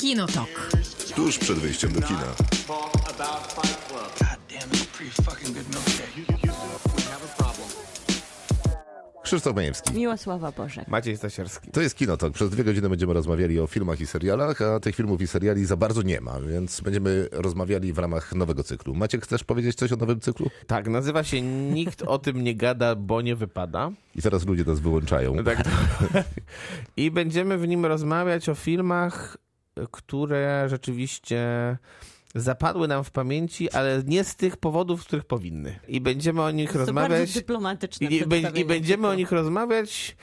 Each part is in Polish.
Kinotok. Tuż przed wyjściem do kina. Krzysztof Majewski. Miłosława Bożek. Maciej Stasierski. To jest Kinotok. Przez dwie godziny będziemy rozmawiali o filmach i serialach, a tych filmów i seriali za bardzo nie ma, więc będziemy rozmawiali w ramach nowego cyklu. Maciek, chcesz powiedzieć coś o nowym cyklu? Tak, nazywa się Nikt o tym nie gada, bo nie wypada. I teraz ludzie nas wyłączają. No tak. I będziemy w nim rozmawiać o filmach, które rzeczywiście zapadły nam w pamięci, ale nie z tych powodów, z których powinny. I będziemy o nich To rozmawiać. dyplomatyczne I, i, będziemy o nich rozmawiać,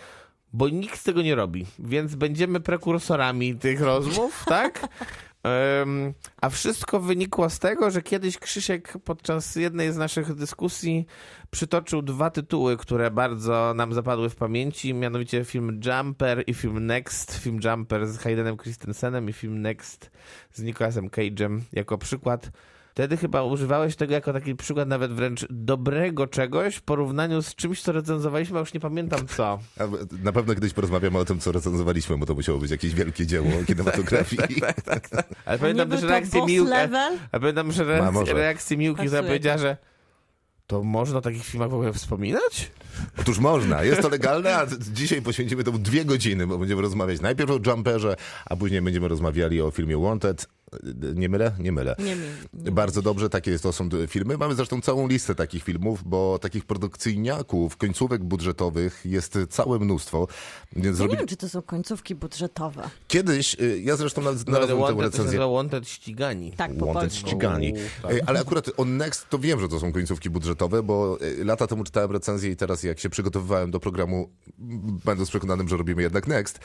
bo nikt tego nie robi. Więc będziemy prekursorami tych rozmów, tak? A wszystko wynikło z tego, że kiedyś Krzysiek podczas jednej z naszych dyskusji przytoczył dwa tytuły, które bardzo nam zapadły w pamięci, mianowicie film Jumper i film Next. Film Jumper z Haydenem Christensenem i film Next z Nicolasem Cage'em jako przykład. Wtedy chyba używałeś tego jako taki przykład nawet wręcz dobrego czegoś w porównaniu z czymś, co recenzowaliśmy, a już nie pamiętam co. Na pewno kiedyś porozmawiamy o tym, co recenzowaliśmy, bo to musiało być jakieś wielkie dzieło kinematografii. Ale pamiętam Nie też był to reakcję boss Miłki. level? A pamiętam, że reakcję, reakcję Miłki, która Pasuje. powiedziała, że to można o takich filmach w ogóle wspominać? Otóż można, jest to legalne, a dzisiaj poświęcimy temu dwie godziny, bo będziemy rozmawiać najpierw o Jumperze, a później będziemy rozmawiali o filmie Wanted. Nie mylę? Nie mylę. Nie, nie, nie. Bardzo dobrze, takie to są filmy. Mamy zresztą całą listę takich filmów, bo takich produkcyjniaków, końcówek budżetowych jest całe mnóstwo. Więc Ja nie zrobi... wiem, czy to są końcówki budżetowe. Kiedyś, y, ja zresztą naz- No, znalazłem tę to recenzję. nazywa Wanted ścigani. Tak, po Wanted polsku. ścigani. tak. Ej, Ale akurat o Next to wiem, że to są końcówki budżetowe, bo lata temu czytałem recenzję i teraz jak się przygotowywałem do programu, będąc przekonanym, że robimy jednak Next,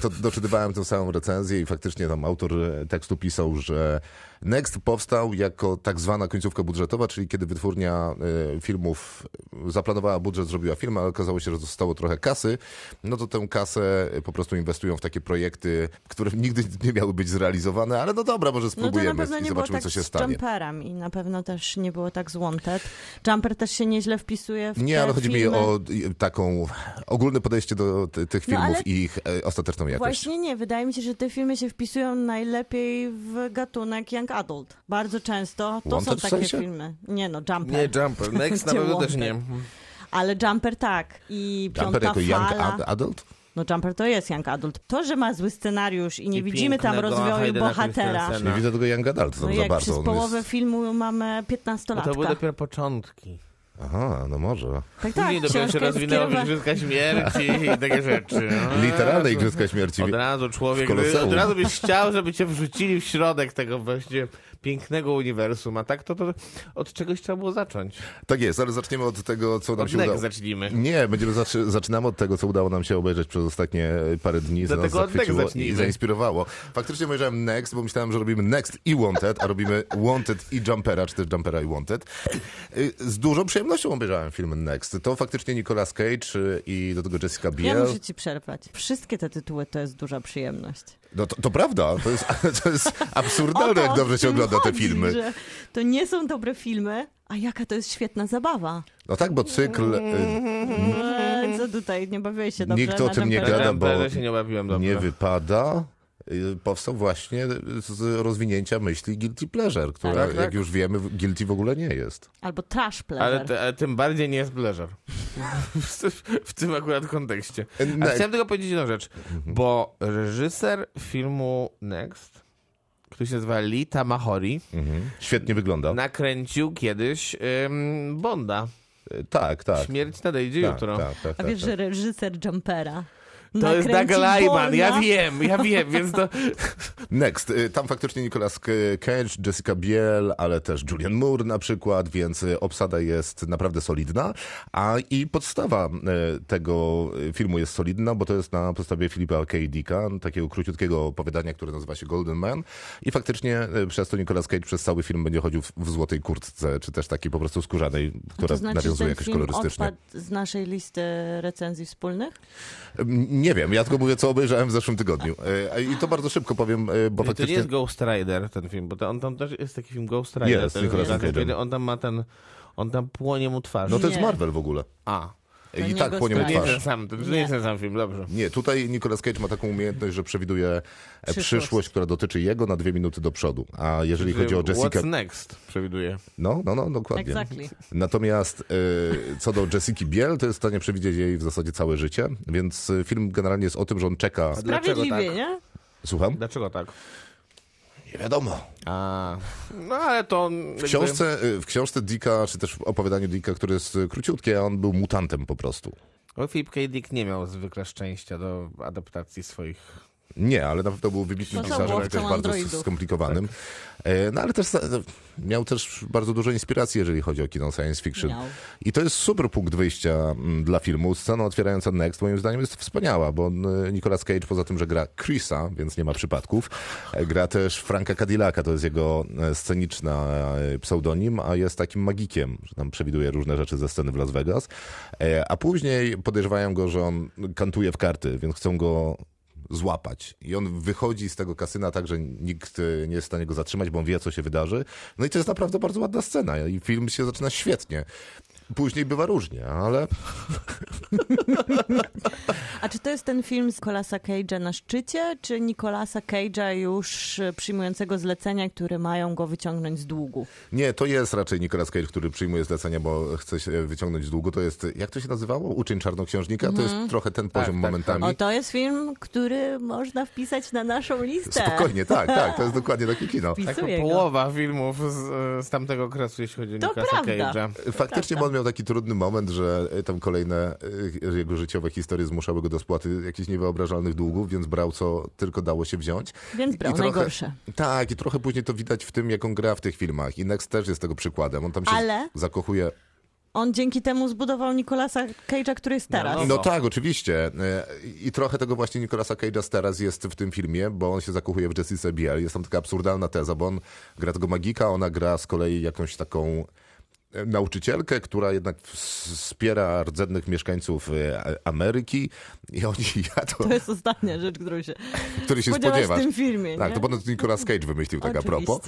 to doczytywałem tę samą recenzję i faktycznie tam autor y, tekstu pisał, że Next powstał jako tak zwana końcówka budżetowa, czyli kiedy wytwórnia y, filmów zaplanowała budżet, zrobiła film, ale okazało się, że zostało trochę kasy, no to tę kasę po prostu inwestują w takie projekty, które nigdy nie miały być zrealizowane, ale no dobra, może No spróbujemy pewno i zobaczymy, tak co się z stanie. Jumperem i na pewno też nie było tak z Wanted. Jumper też się nieźle wpisuje w Nie, ale chodzi mi filmy. o y, taką ogólne podejście do ty- tych No, filmów ale- i ich e, ostateczną jakość. Właśnie nie, wydaje mi się, że te filmy się wpisują najlepiej w gatunek young adult. Bardzo często to Wanted są w takie sensie? filmy. Nie no, Jumper. Nie, Jumper. Next na pewno też nie. Ale Jumper tak. I Jumper piąta jako young fala. ad- adult? No Jumper to jest young adult. To, że ma zły scenariusz i nie I widzimy tam pięknego rozwoju bohatera. Nie widzę tego young adult No za jak bardzo. przez połowę jest... filmu mamy No 15-latka. to były dopiero początki. Aha, no może. Tak, tak, Później dopiero się rozwinęło skierowa- Igrzyska Śmierci i takie rzeczy. No. Literalne Igrzyska Śmierci. Od razu człowiek, od razu byś chciał, żeby cię wrzucili w środek tego właśnie pięknego uniwersum, a tak to, to od czegoś trzeba było zacząć. Tak jest, ale zaczniemy od tego, co nam Od się Next udało. zacznijmy. Nie, będziemy zaczy- zaczynamy od tego, co udało nam się obejrzeć przez ostatnie parę dni, co nas zachwyciło i zainspirowało. Faktycznie obejrzałem Next, bo myślałem, że robimy Next i Wanted, a robimy Wanted i Jumpera, czy też Jumpera i Wanted. Y, Z dużą przyjemnością obejrzałem film Next. To faktycznie Nicolas Cage y, i do tego Jessica Ja Biel. muszę ci przerwać. Wszystkie te tytuły to jest duża przyjemność. No to, to prawda, to jest, to jest absurdalne, to jak dobrze się ogląda te chodzi, filmy. Że to nie są dobre filmy, a jaka to jest świetna zabawa. No tak, bo cykl Eee, Co tutaj, nie bawiłeś się dobrze Nikt o tym nie gada, bo nie bawiłem dobrze. nie wypada. Y, Powstał właśnie z rozwinięcia myśli Guilty Pleasure, która, Tak, tak. jak już wiemy, Guilty w ogóle nie jest. Albo trash pleasure. Ale, te, ale tym bardziej nie jest pleasure. w, w tym akurat kontekście. A Ne- chciałem tylko powiedzieć jedną rzecz, bo reżyser filmu Next, który się nazywa Lee Tamahori, Mhm. Świetnie wygląda. nakręcił kiedyś ym, Bonda. Y, Tak, tak. Śmierć nadejdzie tak, jutro. tak, tak, A tak, wiesz, tak. że reżyser Jumpera To jest Doug Lyman, ja wiem, ja wiem, więc to... Next. Y, Tam faktycznie Nicolas Cage, Jessica Biel, ale też Julian Moore na przykład, więc y, obsada jest naprawdę solidna. A i podstawa y, tego filmu jest solidna, bo to jest na podstawie Filipa K. Dicka, takiego króciutkiego opowiadania, które nazywa się Golden Man. I faktycznie przez to Nicolas Cage przez cały film będzie chodził w, w złotej kurtce, czy też takiej po prostu skórzanej, która to znaczy, nawiązuje jakoś kolorystycznie. z naszej listy recenzji wspólnych? Nie wiem, ja tylko mówię, co obejrzałem w zeszłym tygodniu. Y, I to bardzo szybko powiem, y, bo To nie faktycznie... jest Ghost Rider ten film, bo to on tam też jest taki film Ghost Rider. Jest, Nicolasem kiedy Cage'em. On tam ma ten, on tam płonie mu twarz. No to jest Nie. Marvel w ogóle. A. I nie tak po nią To nie jest twarz. ten sam, to nie jest ten sam film, dobrze. Nie, tutaj Nicolas Cage ma taką umiejętność, że przewiduje e, Przyszłość. przyszłość, która dotyczy jego na dwie minuty do przodu. A jeżeli chodzi o Jessica... What's next przewiduje. No, no, no, dokładnie. Exactly. Natomiast e, co do Jessica Biel, to jest w stanie przewidzieć jej w zasadzie całe życie, więc e, film generalnie jest o tym, że on czeka... Dlaczego Sprawiedliwie, tak? nie? Słucham? Dlaczego tak? Nie wiadomo. A, no ale to... W książce, e, w książce Dicka, czy też w opowiadaniu Dicka, które jest e, króciutkie, on był mutantem po prostu. Bo Philip K. Dick nie miał zwykle szczęścia do adaptacji swoich... Nie, ale pewno był wybitnym To łowcą też bardzo androidów. skomplikowanym. E, No ale też e, miał też bardzo dużo inspiracji, jeżeli chodzi o kino science fiction. Miał. I to jest super punkt wyjścia mm, dla filmu. Scena otwierająca Next moim zdaniem jest wspaniała, bo Nicolas Cage poza tym, że gra Chrisa, więc nie ma przypadków, e, gra też Franka Cadillaca, to jest jego sceniczna e, pseudonim, a jest takim magikiem, że tam przewiduje różne rzeczy ze sceny w Las Vegas. A później podejrzewają go, że on kantuje w karty, więc chcą go złapać. I on wychodzi z tego kasyna tak, że nikt e, nie jest w stanie go zatrzymać, bo on wie, co się wydarzy. No i to jest naprawdę bardzo ładna scena i film się zaczyna świetnie. Później bywa różnie, ale A czy to jest ten film z Nicolasa Cage'a na szczycie, czy Nicolasa Cage'a już e, przyjmującego zlecenia, które mają go wyciągnąć z długu? nie, to jest raczej Nicolas Cage, który przyjmuje zlecenia, bo chce się wyciągnąć długo. To jest, jak to się nazywało? Uczeń czarnoksiężnika? To jest trochę ten poziom tak, momentami. O, to jest film, który można wpisać na naszą listę. Spokojnie, tak, tak, to jest dokładnie takie kino. Wpisuję go. połowa filmów z, z tamtego okresu, jeśli chodzi o To Nicolasa prawda. Cage'a. Faktycznie, bo on miał taki trudny moment, że e, tam kolejne e, jego życiowe historie zmuszały go do spłaty jakichś niewyobrażalnych długów, więc brał co tylko dało się wziąć. Więc brał I trochę- najgorsze. Tak, i trochę później to widać w tym, jak on gra w tych filmach. I Next też jest tego przykładem. On tam się Ale- zakochuje. On dzięki temu zbudował Nicolasa Cage'a, który jest teraz. No, No tak, oczywiście. E, I trochę tego właśnie Nicolasa Cage'a teraz jest w tym filmie, bo on się zakochuje w Jessica Biel. Jest tam taka absurdalna teza, bo on gra tego magika, ona gra z kolei jakąś taką nauczycielkę, która jednak wspiera rdzennych mieszkańców e, Ameryki i oni jadą, To jest ostatnia rzecz, którą się który się spodziewasz w tym filmie. Tak, nie? to ponoć Nicolas Cage wymyślił tak a propos.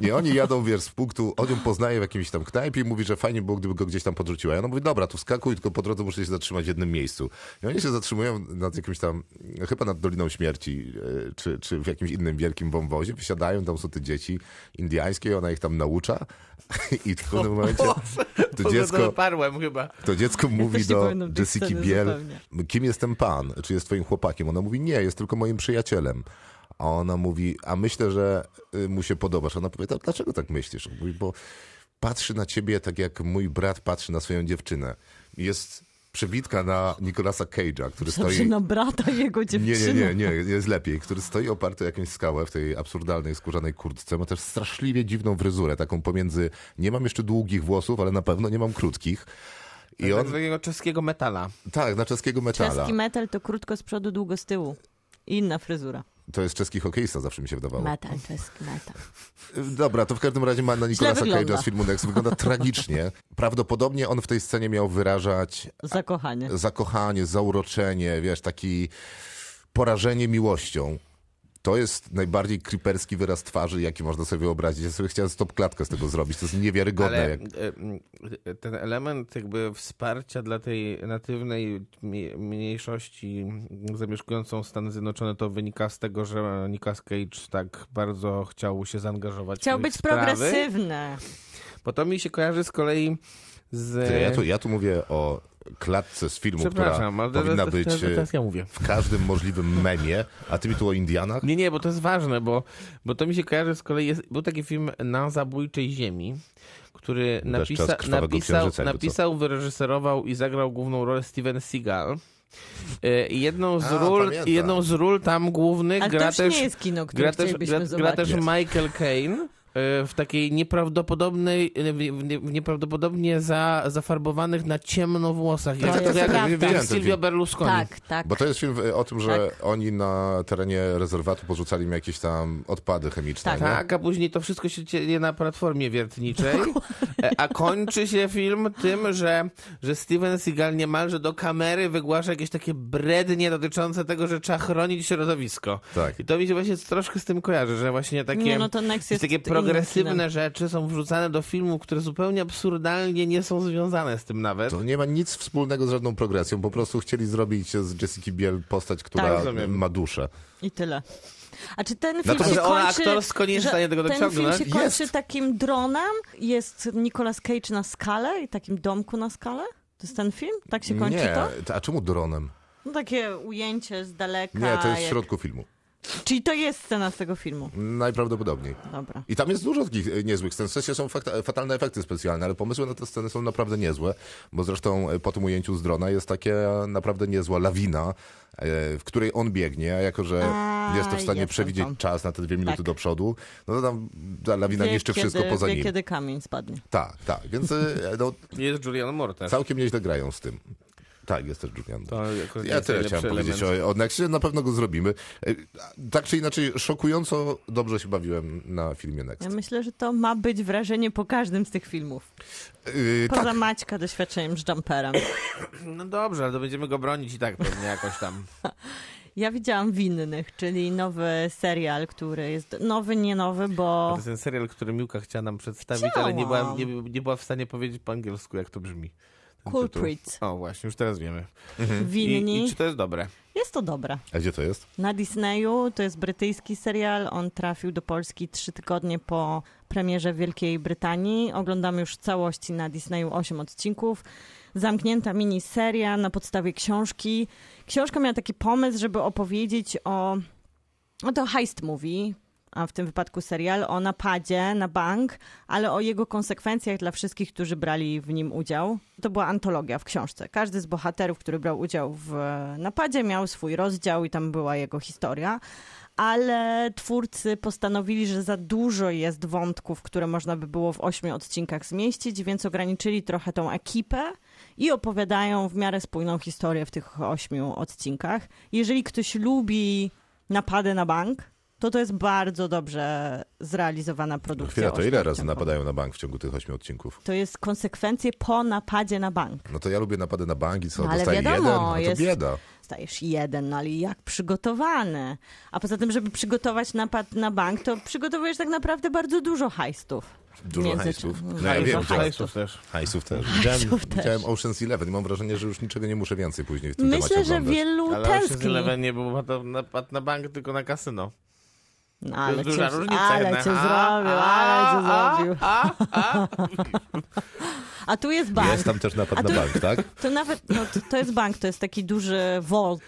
I oni jadą, wiesz, z punktu, on ją poznaje w jakimś tam knajpie i mówi, że fajnie było, gdyby go gdzieś tam podrzuciła. I ona mówi, dobra, tu wskakuj, tylko po drodze muszę się zatrzymać w jednym miejscu. I oni się zatrzymują nad jakimś tam, chyba nad Doliną Śmierci, e, czy, czy w jakimś innym wielkim wąwozie, wysiadają, tam są te dzieci indiańskie, ona ich tam naucza i w pewnym momencie to dziecko... chyba. To dziecko mówi do sceny Biel, zupełnie. kim jest ten pan? Czy jest twoim chłopakiem? Ona mówi, nie, jest tylko moim przyjacielem. A ona mówi, a myślę, że y, mu się podobasz. Ona powie, "A dlaczego tak myślisz? On mówi, bo patrzy na ciebie tak jak mój brat patrzy na swoją dziewczynę. Jest przebitka na Nicolasa Cage'a, który Zawsze stoi... na brata jego Nie, dziewczyny. nie, nie, nie, jest lepiej. Który stoi oparty o jakąś skałę w tej absurdalnej skórzanej kurtce. Ma też straszliwie dziwną fryzurę, taką pomiędzy, nie mam jeszcze długich włosów, ale na pewno nie mam krótkich. I I on, takiego czeskiego metala. tak, na czeskiego metala. Czeski metal to krótko z przodu, długo z tyłu. I Inna fryzura. To jest czeski hokeista, zawsze mi się wydawało. Metal, czeski metal. Dobra, to w każdym razie ma na Nicolasa wygląda. Cage'a z filmu Next. Wygląda tragicznie. Prawdopodobnie on w tej scenie miał wyrażać Zakochanie. zakochanie, zauroczenie, wiesz, taki porażenie miłością. To jest najbardziej creeperski wyraz twarzy, jaki można sobie wyobrazić. Ja sobie chciałem stop klatkę z tego zrobić. To jest niewiarygodne. Ale Jak... ten element jakby wsparcia dla tej natywnej mniejszości zamieszkującą Stany Zjednoczone to wynika z tego, że Nicolas Cage tak bardzo chciał się zaangażować Chciał w być sprawy. progresywny. Bo to mi się kojarzy z kolei z... Ja, tu, ja tu mówię o klatce z filmu, która ale powinna to- to- być teraz ja mówię. w każdym możliwym memie, a ty mi tu o Indianach? Nie, nie, bo to jest ważne, bo, bo to mi się kojarzy z kolei. Jest, był taki film Na zabójczej ziemi, który napisa, napisał, napisał, wyreżyserował i zagrał główną rolę Steven Seagal. E, I jedną z, A, ról, pamiętam. jedną z ról tam głównych Ale gra też, nie jest kino, które gra też, chcielibyśmy gra, gra też Michael Caine. E, W takiej nieprawdopodobnej, w, w, nieprawdopodobnie za, zafarbowanych na ciemno włosach. To jak, jest jak, Silvio. Berlusconi. Tak, tak. Bo to jest film e, o tym, że Tak. oni na terenie rezerwatu porzucali mi jakieś tam odpady chemiczne. Tak. Tak, a później to wszystko się dzieje na platformie wiertniczej, e, a kończy się film tym, że, że Steven Seagal niemalże do kamery wygłasza jakieś takie brednie dotyczące tego, że trzeba chronić środowisko. Tak. I to mi się właśnie troszkę z tym kojarzy, że właśnie takie, Nie, no to Next jest takie innym progresywne kinem. rzeczy są wrzucane do filmów, które zupełnie absurdalnie nie są związane z tym nawet. To nie ma nic wspólnego z żadną progresją. Po prostu chcieli zrobić z Jessica Biel postać, która Tak. Ma duszę. I tyle. A czy ten film Natomiast się ona kończy... aktorsko nie jest w stanie tego Ten film się kończy Jest. takim dronem, jest Nicolas Cage na skale i takim domku na skale? To jest ten film? Tak się kończy nie, to? a czemu dronem? No takie ujęcie z daleka. Nie, to jest w jak- środku filmu. Czyli to jest scena z tego filmu. Najprawdopodobniej. Dobra. I tam jest dużo takich e, niezłych scen. W sensie są fakta, fatalne efekty specjalne, ale pomysły na te sceny są naprawdę niezłe, bo zresztą e, po tym ujęciu z drona jest taka naprawdę niezła lawina, e, w której on biegnie, a jako, że A, jest to w stanie przewidzieć tam. czas na te dwie minuty Tak. do przodu, no to tam ta lawina Wie, niszczy wszystko kiedy, poza wie, nim. kiedy kamień spadnie. Tak, tak, więc e, no, Jest Julian Moore też. całkiem nieźle grają z tym. Tak, jest też Julian. To akurat Ja tyle chciałem powiedzieć element. o, o Nexie, na pewno go zrobimy. E, Tak czy inaczej, szokująco dobrze się bawiłem na filmie Next. Ja myślę, że to ma być wrażenie po każdym z tych filmów. Yy, Poza tak, Maćka doświadczeniem z jumperem. No dobrze, ale to będziemy go bronić i tak pewnie jakoś tam. Ja widziałam Winnych, czyli nowy serial, który jest nowy, nie nowy, To bo jest ten serial, który Miłka chciała nam przedstawić, ale nie była, Chciałam. nie, nie była w stanie powiedzieć po angielsku, jak to brzmi. Tytuł. Culprits. O, właśnie, już teraz wiemy. Winni. I, I czy to jest dobre? Jest to dobre. a gdzie to jest? Na Disneyu to jest brytyjski serial. On trafił do Polski trzy tygodnie po premierze w Wielkiej Brytanii. Oglądamy już w całości na Disneyu 8 odcinków. Zamknięta miniseria na podstawie książki. Książka miała taki pomysł, żeby opowiedzieć o. No to heist movie, a w tym wypadku serial, o napadzie na bank, ale o jego konsekwencjach dla wszystkich, którzy brali w nim udział. To była antologia w książce. Każdy z bohaterów, który brał udział w e, napadzie, miał swój rozdział i tam była jego historia. Ale twórcy postanowili, że za dużo jest wątków, które można by było w ośmiu odcinkach zmieścić, więc ograniczyli trochę tą ekipę i opowiadają w miarę spójną historię w tych ośmiu odcinkach. Jeżeli ktoś lubi napady na bank, to to jest bardzo dobrze zrealizowana produkcja. Chwila, to ile razy napadają na bank w ciągu tych ośmiu odcinków? To jest konsekwencje po napadzie na bank. No to ja lubię napady na bank i co, No, ale dostaję wiadomo, jeden? No to jest- bieda. Stajesz jeden, no ale jak przygotowany. A poza tym, żeby przygotować napad na bank, to przygotowujesz tak naprawdę bardzo dużo hajstów. Dużo Między- hajsów. No, No ja Hajsów- wiem, że hajsów też. hajsów też. Widziałem, też. widziałem Ocean's Eleven i mam wrażenie, że już niczego nie muszę więcej później w tym Myślę, temacie że oglądać. wielu Ale Ocean's tęskni. Eleven nie był napad na bank, tylko na kasyno. No, To ale jest cię, duża różnica ale cię zrobił, ale cię zrobił. a, a. A tu jest bank. Jest tam też napad A na tu- bank, tak? To nawet, no to, to jest bank, to jest taki duży vault.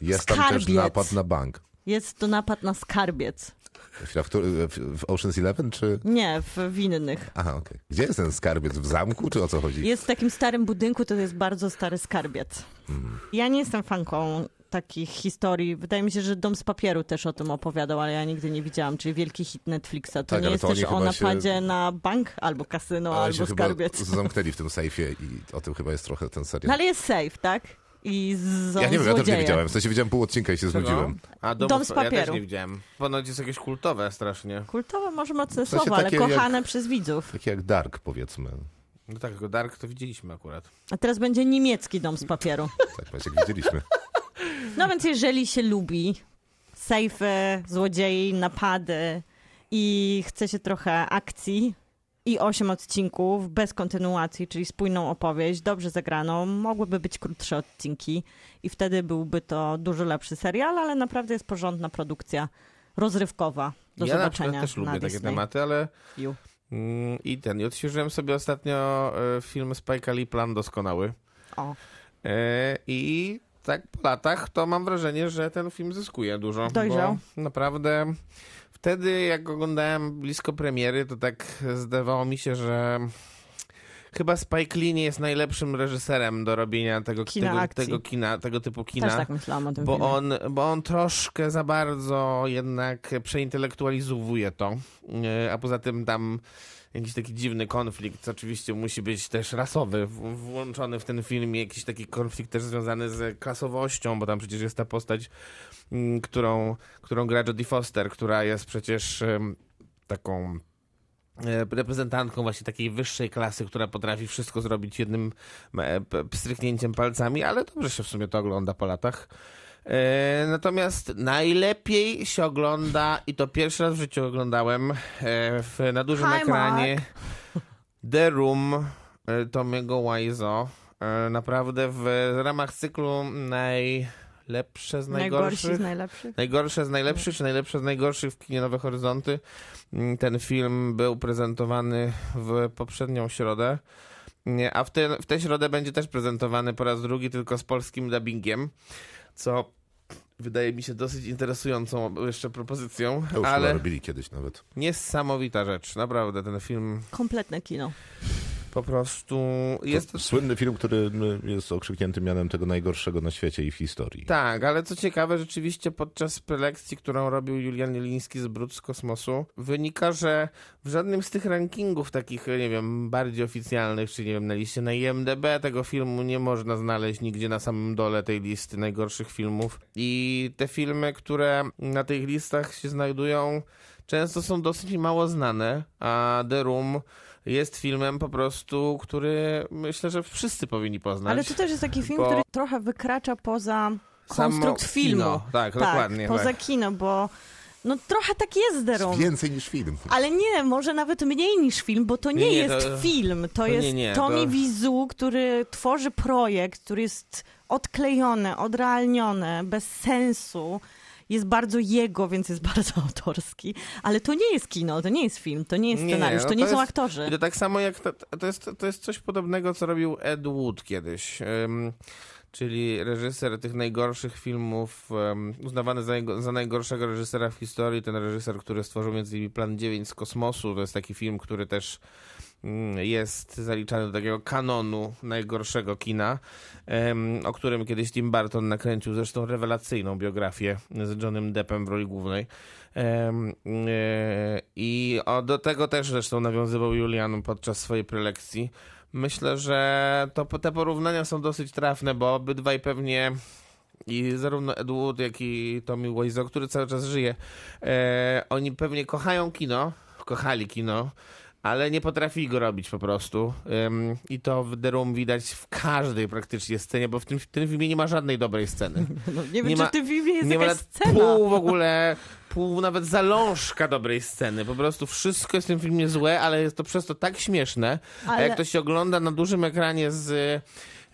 Jest tam też Skarbiec. napad na bank. Jest to napad na skarbiec. W, w, w Ocean's Eleven, czy... Nie, w winnych. Aha, okej. Gdzie jest ten skarbiec? W zamku, czy o co chodzi? Jest w takim starym budynku, to jest bardzo stary skarbiec. Hmm. Ja nie jestem fanką takich historii. Wydaje mi się, że Dom z Papieru też o tym opowiadał, ale ja nigdy nie widziałam, czyli wielki hit Netflixa. To Tak, nie jest to też o chyba się- napadzie na bank albo kasyno, Ale albo się chyba skarbiec. zamknęli w tym sejfie i o tym chyba jest trochę ten serial. No ale jest safe, tak? I z Ja nie wiem, ja też nie widziałem. W sensie widziałem pół odcinka i się znudziłem. A dom, Dom z Ja też papieru. nie widziałem. Ponoć jest jakieś kultowe strasznie. Kultowe może mocne W sensie słowo, ale takie jak- kochane przez widzów. Takie jak Dark, powiedzmy. No tak, Dark to widzieliśmy akurat. A teraz będzie niemiecki Dom z Papieru. Tak, właśnie jak widzieliśmy. No więc jeżeli się lubi sejfy, złodziei, napady i chce się trochę akcji i osiem odcinków bez kontynuacji, czyli spójną opowieść, dobrze zagraną, mogłyby być krótsze odcinki i wtedy byłby to dużo lepszy serial, ale naprawdę jest porządna produkcja rozrywkowa do ja na zobaczenia przykład też lubię takie Disney. tematy, ale Ju. mm, i ten. I odświeżyłem sobie ostatnio e, film Spike'a Lee Plan Doskonały. O, E, I tak po latach to mam wrażenie, że ten film zyskuje dużo. Dojrzał. Naprawdę wtedy jak oglądałem blisko premiery, to tak zdawało mi się, że chyba Spike Lee nie jest najlepszym reżyserem do robienia tego, Kina tego, akcji. tego kina, tego typu kina. też tak myślałam o tym Bo filmie. on, bo on troszkę za bardzo jednak przeintelektualizowuje to, E, a poza tym tam jakiś taki dziwny konflikt, oczywiście musi być też rasowy, włączony w ten film, jakiś taki konflikt też związany z klasowością, bo tam przecież jest ta postać, mm, którą, którą gra Jodie Foster, która jest przecież taką e, reprezentantką właśnie takiej wyższej klasy, która potrafi wszystko zrobić jednym e, pstryknięciem palcami, ale dobrze się w sumie to ogląda po latach. E, natomiast najlepiej się ogląda, i to pierwszy raz w życiu oglądałem e, w, na dużym Hi, ekranie, Mark. The Room e, Tomiego Wiseau. Naprawdę w ramach cyklu najlepsze z Najgorsi najgorszych. z najlepszych. Najgorsze z najlepszych, czy najlepsze z najgorszych w kinie Nowe Horyzonty. Mm, Ten film był prezentowany w poprzednią środę. A w, te, w tę środę będzie też prezentowany po raz drugi, tylko z polskim dubbingiem, co wydaje mi się dosyć interesującą jeszcze propozycją, To już ale robili kiedyś nawet. niesamowita rzecz. Naprawdę ten film Kompletne kino. Po prostu jest... To słynny film, który m, jest okrzyknięty mianem tego najgorszego na świecie i w historii. Tak, ale co ciekawe, rzeczywiście podczas prelekcji, którą robił Julian Jeliński z Brud z kosmosu, wynika, że w żadnym z tych rankingów takich, nie wiem, bardziej oficjalnych, czy nie wiem, na liście na IMDB tego filmu nie można znaleźć nigdzie na samym dole tej listy najgorszych filmów. I te filmy, które na tych listach się znajdują, często są dosyć mało znane, a The Room jest filmem po prostu, który myślę, że wszyscy powinni poznać. Ale to też jest taki film, Bo- który trochę wykracza poza Samo konstrukt filmu. kino. Tak, dokładnie, poza tak. kino, bo no trochę tak jest Room. Więcej niż film. Ale nie, może nawet mniej niż film, bo to nie, Nie, nie, jest to- film. To, to nie, jest nie, Tommy to- Wizu, który tworzy projekt, który jest odklejony, odrealniony, bez sensu. Jest bardzo jego, więc jest bardzo autorski. Ale to nie jest kino, to nie jest film, to nie jest Nie, scenariusz, no to to nie są jest- aktorzy. I to tak samo jak to, to, jest, to jest coś podobnego, co robił Ed Wood kiedyś. ym, czyli reżyser tych najgorszych filmów, um, uznawany za, za najgorszego reżysera w historii. Ten reżyser, który stworzył między innymi Plan 9 z kosmosu. To jest taki film, który też jest zaliczany do takiego kanonu najgorszego kina, o którym kiedyś Tim Burton nakręcił zresztą rewelacyjną biografię z Johnem Deppem w roli głównej. E, I do tego też zresztą nawiązywał Julian podczas swojej prelekcji. Myślę, że to, te porównania są dosyć trafne, bo obydwaj pewnie i zarówno Ed Wood, jak i Tommy Wiseau, który cały czas żyje, e, oni pewnie kochają kino, kochali kino, ale nie potrafili go robić po prostu. Ym, I to w The Room widać w każdej praktycznie scenie, bo w tym, w tym filmie nie ma żadnej dobrej sceny. No, nie wiem, nie czy ma- w tym filmie jest nie ma jakaś nawet scena. pół w ogóle, pół nawet zalążka dobrej sceny. Po prostu wszystko jest w tym filmie złe, ale jest to przez to tak śmieszne. A Ale- jak to się ogląda na dużym ekranie z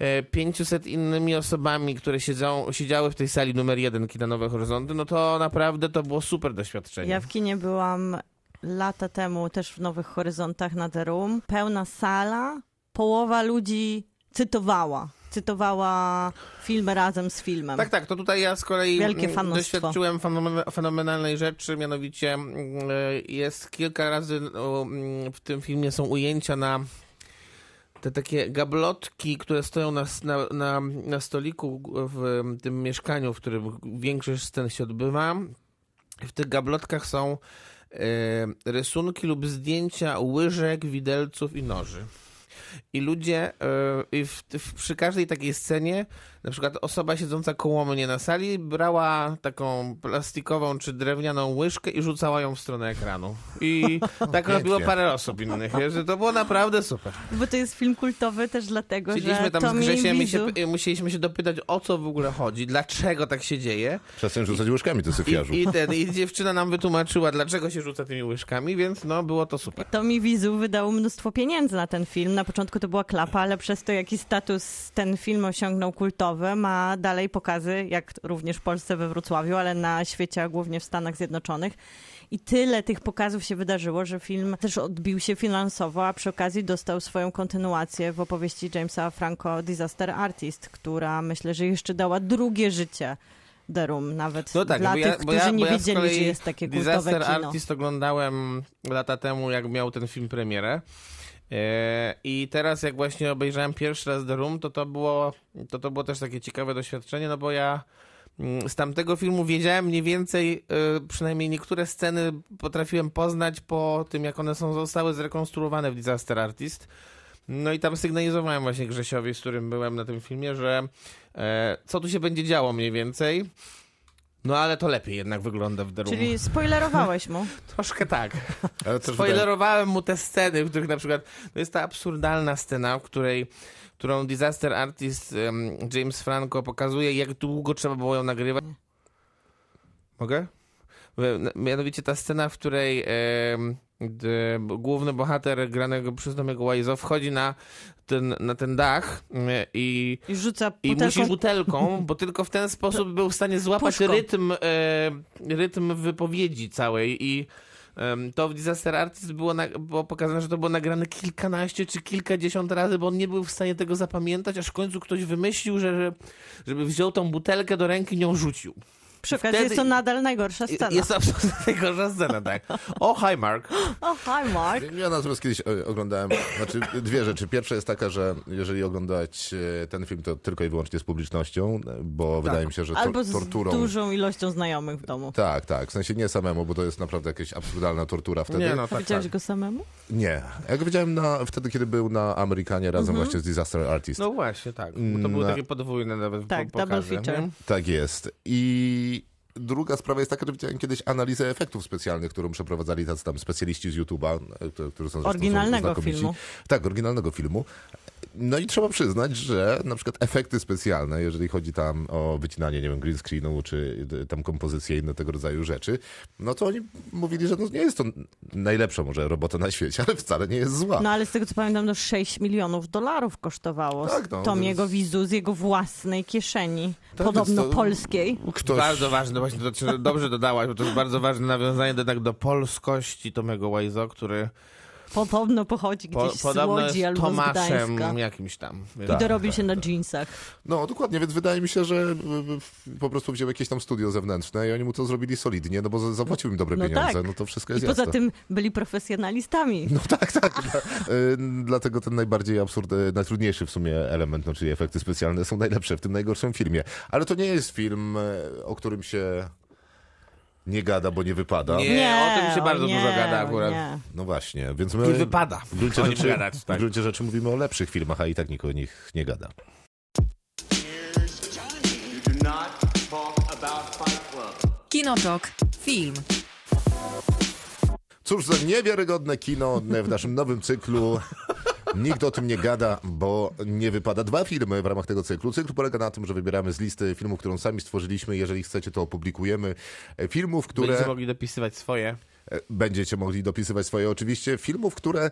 e, 500 innymi osobami, które siedzą, siedziały w tej sali numer jeden Kina Nowe Horyzonty, no to naprawdę to było super doświadczenie. Ja w kinie byłam lata temu też w Nowych Horyzontach na The Room. Pełna sala, połowa ludzi cytowała. Cytowała filmy razem z filmem. Tak, tak, to tutaj ja z kolei mm, doświadczyłem fenomen- fenomenalnej rzeczy, mianowicie mm, e, jest kilka razy o, mm, w tym filmie są ujęcia na te takie gablotki, które stoją na, na, na, na stoliku w tym mieszkaniu, w którym większość scen się odbywa. W tych gablotkach są rysunki lub zdjęcia łyżek, widelców i noży. I ludzie i w, w, przy każdej takiej scenie, na przykład osoba siedząca koło mnie na sali brała taką plastikową czy drewnianą łyżkę i rzucała ją w stronę ekranu. I tak robiło parę osób innych. Że to było naprawdę super. Bo to jest film kultowy też dlatego, Siedzieliśmy że tam Tommy z Grzesiem i się, musieliśmy się dopytać, o co w ogóle chodzi, dlaczego tak się dzieje. Przestań rzucać łyżkami, ty syfiarzu. I, i, ten, I dziewczyna nam wytłumaczyła, dlaczego się rzuca tymi łyżkami, więc no było to super. Tommy Wizu wydał mnóstwo pieniędzy na ten film. Na początku to była klapa, ale przez to, jaki status ten film osiągnął kultowy, ma dalej pokazy, jak również w Polsce we Wrocławiu, ale na świecie, a głównie w Stanach Zjednoczonych. I tyle tych pokazów się wydarzyło, że film też odbił się finansowo, a przy okazji dostał swoją kontynuację w opowieści Jamesa Franco Disaster Artist, która myślę, że jeszcze dała drugie życie Room, nawet No tak, dla bo tych, ja, bo którzy ja, nie bo ja wiedzieli, że jest takie kultowe Disaster kino. Artist oglądałem lata temu, jak miał ten film premierę. E, I teraz jak właśnie obejrzałem pierwszy raz The Room, to to było, to to było też takie ciekawe doświadczenie, no bo ja mm, z tamtego filmu wiedziałem mniej więcej, e, przynajmniej niektóre sceny potrafiłem poznać po tym, jak one są zostały zrekonstruowane w Disaster Artist. No i tam sygnalizowałem właśnie Grzesiowi, z którym byłem na tym filmie, że e, co tu się będzie działo mniej więcej. No ale to lepiej jednak wygląda w The Room. Czyli spoilerowałeś mu. Troszkę tak. Ale też wydaje, Spoilerowałem mu te sceny, w których na przykład to jest ta absurdalna scena, w której którą disaster artist em, James Franco pokazuje, jak długo trzeba było ją nagrywać. Mogę? Mianowicie ta scena, w której em, d, główny bohater granego przez Tomiego Wiseau wchodzi na ten, na ten dach em, i I rzuca i butelką. musi butelką, bo tylko w ten sposób był w stanie złapać Puszką. rytm, e, rytm wypowiedzi całej i to w Disaster Artist było, na, było pokazane, że to było nagrane kilkanaście czy kilkadziesiąt razy, bo on nie był w stanie tego zapamiętać, aż w końcu ktoś wymyślił, że, że żeby wziął tą butelkę do ręki i nią rzucił. Przy okazji wtedy- jest to nadal najgorsza scena. Jest to absolutnie najgorsza scena, tak. O, hi Mark. O, hi Mark. Ja natomiast kiedyś e, oglądałem, znaczy dwie rzeczy. Pierwsza jest taka, że jeżeli oglądać e, ten film, to tylko i wyłącznie z publicznością, bo wydaje mi się, że to, Albo z torturą... dużą ilością znajomych w domu. Tak, tak. W sensie nie samemu, bo to jest naprawdę jakaś absurdalna tortura wtedy. Nie no, A tak, widziałeś tak. go samemu? Nie. Ja go widziałem na, wtedy, kiedy był na Amerykanie razem właśnie z Disaster Artist. No właśnie, tak. Bo to były Na- takie podwójne nawet Tak, po- double feature. Tak jest. I druga sprawa jest taka, że widziałem kiedyś analizę efektów specjalnych, którą przeprowadzali tacy tam specjaliści z YouTube'a, e, którzy są Oryginalnego są znakomici. filmu. Tak, oryginalnego filmu. No i trzeba przyznać, że na przykład efekty specjalne, jeżeli chodzi tam o wycinanie, nie wiem, green screenu, czy y, tam kompozycję i inne tego rodzaju rzeczy, no to oni mówili, że no nie jest to najlepsza może robota na świecie, ale wcale nie jest zła. No ale z tego co pamiętam, to 6 milionów dolarów kosztowało Tak, no, Tomiego to jest- Wizu z jego własnej kieszeni, Tak, podobno to- polskiej. Ktoś... Bardzo ważne, właśnie to dobrze dodałaś, bo to jest bardzo ważne nawiązanie jednak do polskości Tomego Wiseau, który Podobno pochodzi po, gdzieś z podobno Łodzi jest albo z Tomaszem Gdańska. jakimś tam. I dorobił się na jeansach. No dokładnie, więc wydaje mi się, że y, y, po prostu wziął jakieś tam studio zewnętrzne i oni mu to zrobili solidnie, no bo za- zapłacił im dobre No pieniądze, tak. no to wszystko I jest poza jasne. tym byli profesjonalistami. No tak, tak. Dlatego ten najbardziej absurd, najtrudniejszy w sumie element, no, czyli efekty specjalne są najlepsze w tym najgorszym filmie. Ale to nie jest film, o którym się nie gada, bo nie wypada. Nie. o tym się bardzo nie, dużo gada o akurat. Nie. No właśnie, więc I my wypada. w gruncie, o nim rzeczy, gadać, w tak. gruncie rzeczy mówimy o lepszych filmach, a i tak nikt o nich nie gada. You do not talk about Fight Club. Kinotok. Film. Cóż za niewiarygodne kino w naszym nowym cyklu. Nikt o tym nie gada, bo nie wypada. Dwa filmy w ramach tego cyklu. Cykl polega na tym, że wybieramy z listy filmów, którą sami stworzyliśmy. Jeżeli chcecie, to opublikujemy. E, Filmów, które Będziecie mogli dopisywać swoje. e, będziecie mogli dopisywać swoje oczywiście. Filmów, które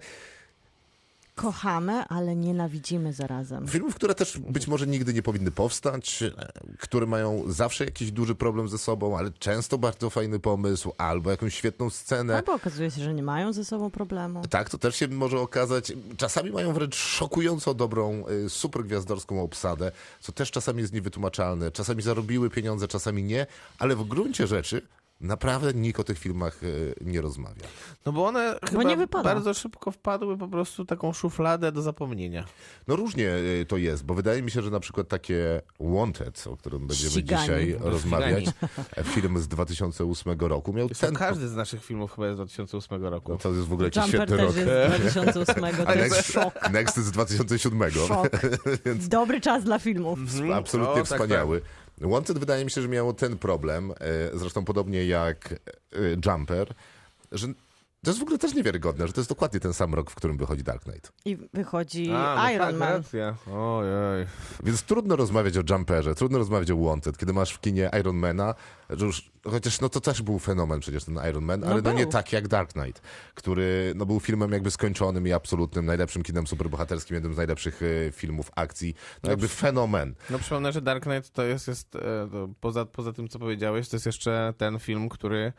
Kochamy, ale nienawidzimy zarazem. Filmów, które też być może nigdy nie powinny powstać, e, które mają zawsze jakiś duży problem ze sobą, ale często bardzo fajny pomysł, albo jakąś świetną scenę. Albo okazuje się, że nie mają ze sobą problemu. Tak, to też się może okazać. Czasami mają wręcz szokująco dobrą, y, super gwiazdorską obsadę, co też czasami jest niewytłumaczalne. Czasami zarobiły pieniądze, czasami nie, ale w gruncie rzeczy naprawdę nikt o tych filmach y, nie rozmawia. No bo one chyba bardzo szybko wpadły po prostu taką szufladę do zapomnienia. No różnie y, to jest, bo wydaje mi się, że na przykład takie Wanted, o którym będziemy Ścigani. dzisiaj rozmawiać, e, film z 2008 roku, miał Zresztą ten... każdy z naszych filmów chyba jest z 2008 roku. No, to jest w ogóle jakiś Jumper świetny rok. jest z 2008, to jest next, szok. next z 2007. Szok. Dobry czas dla filmów. Absolutnie O, tak, wspaniały. Wanted wydaje mi się, że miało ten problem, e, zresztą podobnie jak e, Jumper, że to jest w ogóle też niewiarygodne, że to jest dokładnie ten sam rok, w którym wychodzi Dark Knight. I wychodzi A, no Iron tak, Man. racja. Ojej. Więc trudno rozmawiać o Jumperze, trudno rozmawiać o Wanted, kiedy masz w kinie Ironmana, że już, chociaż no to też był fenomen przecież ten Iron Man, ale no, był. nie tak jak Dark Knight, który no, był filmem jakby skończonym i absolutnym, najlepszym kinem superbohaterskim, jednym z najlepszych e, filmów akcji, no jakby fenomen. No przypomnę, że Dark Knight to jest, jest e, to poza, poza tym, co powiedziałeś, to jest jeszcze ten film, który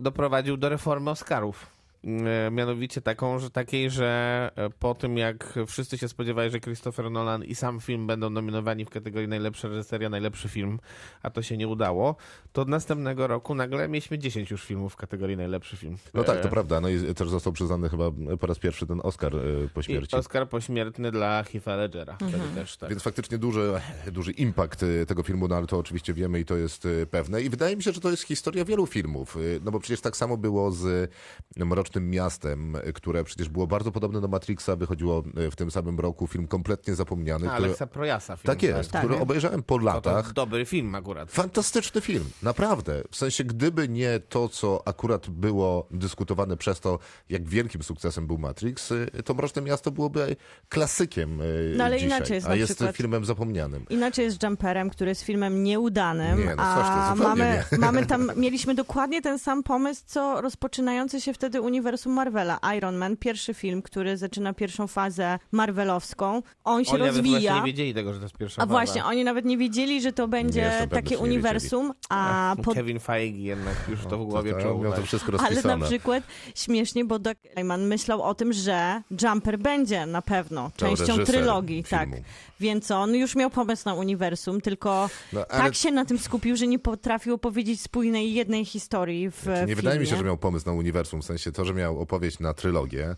doprowadził do reformy Oscarów. E, Mianowicie taką, że takiej, że e, po tym jak wszyscy się spodziewali, że Christopher Nolan i sam film będą nominowani w kategorii najlepsza reżyseria, najlepszy film, a to się nie udało, to od następnego roku nagle mieliśmy 10 już filmów w kategorii najlepszy film. No tak, to E, prawda. No i też został przyznany chyba po raz pierwszy ten Oscar po I śmierci. Oscar pośmiertny dla Heath'a Ledgera. Wtedy też, tak. Więc faktycznie duży, duży impact tego filmu, no ale to oczywiście wiemy i to jest pewne. I wydaje mi się, że to jest historia wielu filmów. No bo przecież tak samo było z Mrocznym mrocznym miastem, e, które przecież było bardzo podobne do Matrixa, wychodziło e, w tym samym roku, film kompletnie zapomniany, który, Aleksa Projasa film. tak jest, Tak. który obejrzałem po latach. dobry film akurat. Fantastyczny film, naprawdę. W sensie, gdyby nie to, co akurat było dyskutowane przez to, jak wielkim sukcesem był Matrix, y, to Mroczne Miasto byłoby klasykiem y, No ale dzisiaj, inaczej jest a jest przykład- filmem zapomnianym. Inaczej jest z Jumperem, który jest filmem nieudanym, Nie, no a zupełnie mamy, nie. mamy tam, mieliśmy dokładnie ten sam pomysł, co rozpoczynający się wtedy uniwersum Marvela. Iron Man, pierwszy film, który zaczyna pierwszą fazę marvelowską. On się Oni nawet właśnie rozwija. nie wiedzieli tego, że to jest pierwsza A faza. właśnie, oni nawet nie wiedzieli, że to będzie takie uniwersum, a po, Kevin Feige jednak już to w głowie To- czuł. miał to tak. wszystko ale rozpisane. na przykład śmiesznie, bo Doug Liman myślał o tym, że Jumper będzie na pewno częścią trylogii, filmu. tak. Więc on już miał pomysł na uniwersum, tylko No, ale- tak się na tym skupił, że nie potrafił opowiedzieć spójnej jednej historii w Znaczy, nie filmie. wydaje mi się, że miał pomysł na uniwersum, w sensie to, że miał opowieść na trylogię,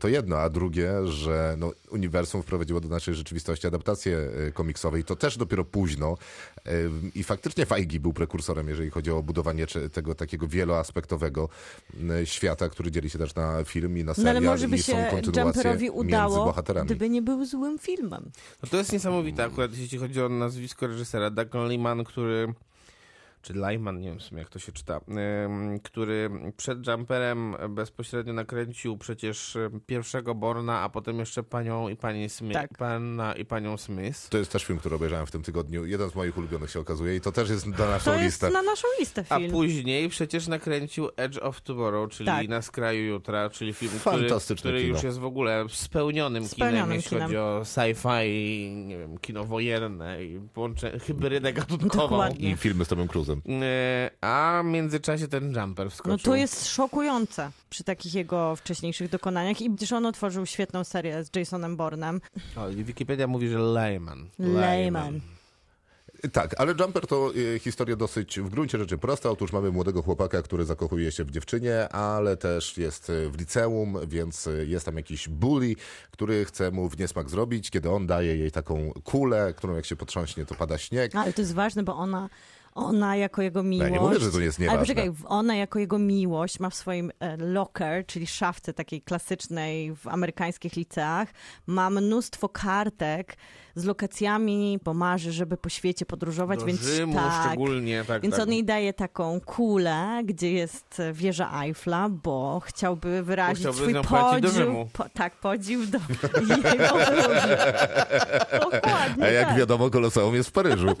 to jedno, a drugie, że no, uniwersum wprowadziło do naszej rzeczywistości adaptację e, komiksowej, to też dopiero późno e, i faktycznie Feige był prekursorem, jeżeli chodzi o budowanie tego takiego wieloaspektowego e, świata, który dzieli się też na film i na No serial ale może by i są się kontynuacje Jumperowi udało, bohaterami. gdyby nie był złym filmem. No to jest niesamowite akurat, jeśli chodzi o nazwisko reżysera. Doug Liman, który... Czy Lyman, nie wiem w sumie jak to się czyta, który przed Jumperem bezpośrednio nakręcił przecież pierwszego Borna, a potem jeszcze panią i pani Smith, Tak. pana i panią Smith. To jest też film, który obejrzałem w tym tygodniu. Jeden z moich ulubionych się okazuje i to też jest na naszą To jest listę. na naszą listę A film. później przecież nakręcił Edge of Tomorrow, czyli Tak. Na skraju jutra, czyli film, który, który już jest w ogóle spełnionym, Spełnionym kinem, jeśli kinem. chodzi o sci-fi, nie wiem, kino wojenne i połącze, hybrydę gatunkową. Dokładnie. I filmy z Tomem Cruzem. E, A w międzyczasie ten jumper wskoczył. No to jest szokujące przy takich jego wcześniejszych dokonaniach i gdyż on otworzył świetną serię z Jasonem Bournem. O, Wikipedia mówi, że Layman. Layman. Tak, ale Jumper to y, historia dosyć w gruncie rzeczy prosta. Otóż mamy młodego chłopaka, który zakochuje się w dziewczynie, ale też jest y, w liceum, więc y, jest tam jakiś bully, który chce mu w niesmak zrobić, kiedy on daje jej taką kulę, którą jak się potrząśnie, to pada śnieg. Ale to jest ważne, bo ona, ona jako jego miłość... nie mówię, że to nie jest Ale nieważne. poczekaj, ona jako jego miłość ma w swoim e, locker, czyli szafce takiej klasycznej w amerykańskich liceach, ma mnóstwo kartek z lokacjami, bo marzy, żeby po świecie podróżować, Do więc Rzymu tak. szczególnie, tak, Więc tak. on jej daje taką kulę, gdzie jest wieża Eiffla, bo chciałby wyrazić chciałby z swój podziw. Rzymu. Po, tak, podziw do jego. Dokładnie A jak tak. wiadomo, koloseum jest w Paryżu.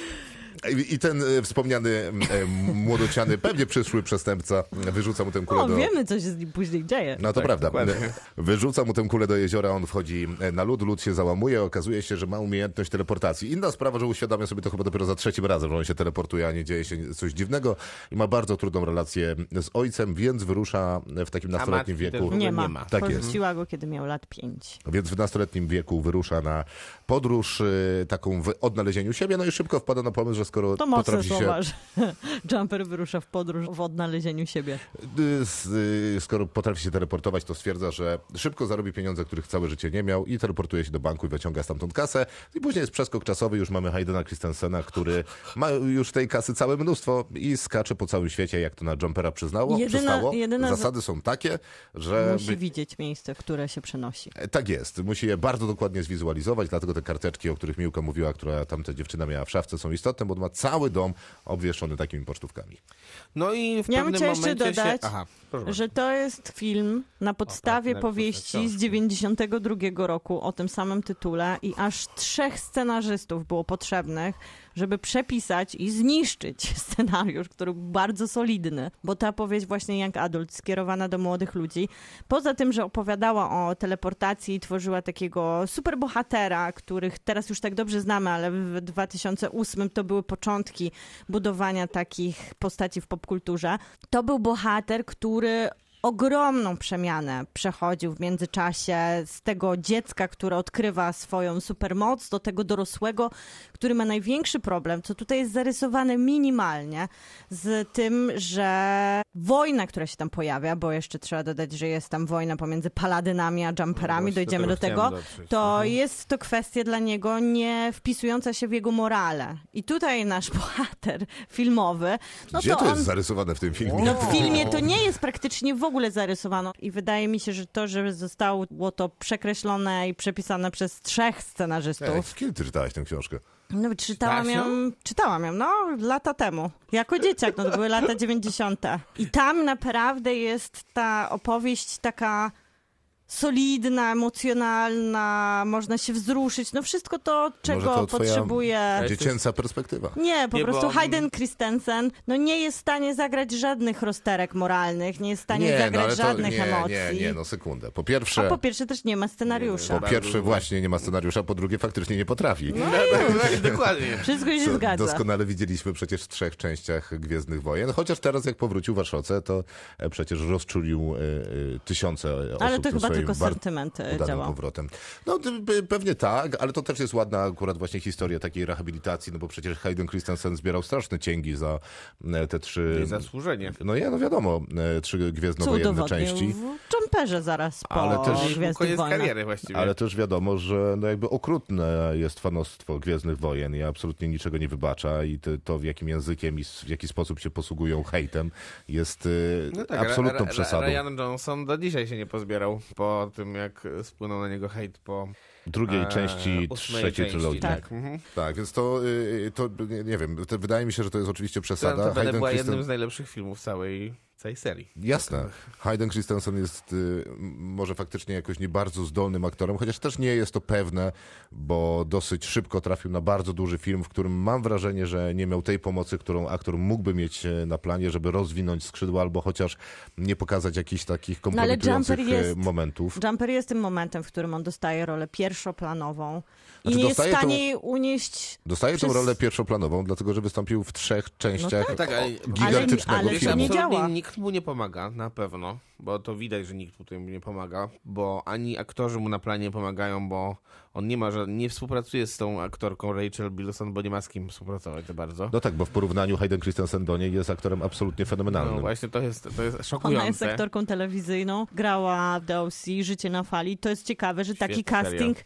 I ten e, wspomniany e, młodociany, pewnie przyszły przestępca, wyrzuca mu tę kulę O, do... wiemy, co się z nim później dzieje. No to Tak, prawda. dokładnie. Wyrzuca mu tę kulę do jeziora, on wchodzi na lód, lód się załamuje, okazuje się, że ma umiejętność teleportacji. Inna sprawa, że uświadamia sobie to chyba dopiero za trzecim razem, że on się teleportuje, a nie dzieje się coś dziwnego i ma bardzo trudną relację z ojcem, więc wyrusza w takim nastoletnim wieku. Nie ma. nie ma. Tak jest. Porzuciła go, kiedy miał lat pięć. Więc w nastoletnim wieku wyrusza na podróż taką w odnalezieniu siebie, no i szybko wpada na pomysł, że skoro To mocne potrafi się słowa, że Jumper wyrusza w podróż w odnalezieniu siebie. Y, y, skoro potrafi się teleportować, to stwierdza, że szybko zarobi pieniądze, których całe życie nie miał i teleportuje się do banku i wyciąga stamtąd kasę. I później jest przeskok czasowy, już mamy Haydena Christensena, który ma już tej kasy całe mnóstwo i skacze po całym świecie, jak to na Jumpera przyznało, Jedyna- przystało. jedyna za- Zasady są takie, że... Musi widzieć miejsce, w które się przenosi. E, Tak jest, musi je bardzo dokładnie zwizualizować, dlatego te karteczki, o których Miłka mówiła, która tamta dziewczyna miała w szafce, są istotne, bo ma cały dom obwieszczony takimi pocztówkami. No i w Ja bym pewnym chciała jeszcze dodać, się... Aha. Że to jest film na podstawie napisać powieści z książkę. 92 roku o tym samym tytule i aż trzech scenarzystów było potrzebnych, żeby przepisać i zniszczyć scenariusz, który był bardzo solidny, bo ta powieść właśnie Young Adult skierowana do młodych ludzi, poza tym, że opowiadała o teleportacji i tworzyła takiego superbohatera, których teraz już tak dobrze znamy, ale w 2008 to były początki budowania takich postaci w popkulturze, to był bohater, który ogromną przemianę przechodził w międzyczasie z tego dziecka, które odkrywa swoją supermoc, do tego dorosłego, który ma największy problem, co tutaj jest zarysowane minimalnie, z tym, że wojna, która się tam pojawia, bo jeszcze trzeba dodać, że jest tam wojna pomiędzy paladynami a jumperami, właśnie dojdziemy do do tego to Mhm. jest to kwestia dla niego nie wpisująca się w jego morale. I tutaj nasz bohater filmowy, no Gdzie to to on... jest zarysowane w tym filmie? No w filmie to nie jest praktycznie w ogóle zarysowano i wydaje mi się, że to, że zostało to przekreślone i przepisane przez trzech Ej, scenarzystów. kiedy ty czytałeś tę książkę? No czytałam ją, czytałam ją, no lata temu. Jako dzieciak, no to były lata 90. I tam naprawdę jest ta opowieść taka solidna, emocjonalna, można się wzruszyć, no wszystko to, czego to twoja- potrzebuje... Dziecięca perspektywa. Nie, po Nie, prostu bo- Hayden Christensen no nie jest w stanie zagrać żadnych rozterek moralnych, nie jest w stanie zagrać żadnych nie, emocji. nie, nie, no sekundę. Po A pierwsze, po pierwsze też nie ma scenariusza. po pierwsze właśnie nie ma scenariusza, po drugie faktycznie nie potrafi. No, tak, dokładnie. Wszystko się Co zgadza. doskonale widzieliśmy przecież w trzech częściach Gwiezdnych Wojen. Chociaż teraz jak powrócił w Waszoce, to e, przecież rozczulił e, e, tysiące osób Ale to tym chyba tylko sentyment e, działał. powrotem. No pewnie tak, ale to też jest ładna akurat właśnie historia takiej rehabilitacji, no bo przecież Hayden Christensen zbierał straszne cięgi za e, te trzy... I zasłużenie. No nie, no wiadomo, e, trzy gwiezdnowojenne części. w Jumperze zaraz po Ale też- Gwiezdnych koniec Wojnach. kariery właściwie. Ale też wiadomo, że no jakby okrutne jest fanostwo Gwiezdnych Wojen i absolutnie niczego nie wybacza i to, to w jakim językiem i w jaki sposób się posługują hejtem jest No tak, absolutną przesadą. Ryan Johnson do dzisiaj się nie pozbierał po tym, jak spłynął na niego hejt po Drugiej e, części trzeciej części, trylogii. Tak. Mhm. Tak, więc to, y, to nie, nie wiem, to wydaje mi się, że to jest oczywiście To przesada. notabene Hayden była Christen- jednym z najlepszych filmów całej, całej serii. Jasne. Hayden Christensen jest y, może faktycznie jakoś nie bardzo zdolnym aktorem, chociaż też nie jest to pewne, bo dosyć szybko trafił na bardzo duży film, w którym mam wrażenie, że nie miał tej pomocy, którą aktor mógłby mieć e, na planie, żeby rozwinąć skrzydła albo chociaż nie pokazać jakichś takich No ale kompromitujących Jumper e, jest- momentów. Jumper jest tym momentem, w którym on dostaje rolę pierwszoplanową i Znaczy, nie jest w dostaje tą- stanie jej unieść. Dostaje przez- tę rolę pierwszoplanową, dlatego że wystąpił w trzech częściach tak. Tak, ale- gigantycznego ale- ale filmu. nie działa. nikt mu nie pomaga, na pewno, bo to widać, że nikt tutaj mu nie pomaga, bo ani aktorzy mu na planie nie pomagają, bo on nie ma, ża- nie współpracuje z tą aktorką Rachel Bilson, bo nie ma z kim współpracować za bardzo. No tak, bo w porównaniu Hayden Christensen do niej jest aktorem absolutnie fenomenalnym. No właśnie, to jest, to jest Ona szokujące. jest aktorką telewizyjną, grała w The OC, Życie na fali. To jest ciekawe, że taki Świetny casting,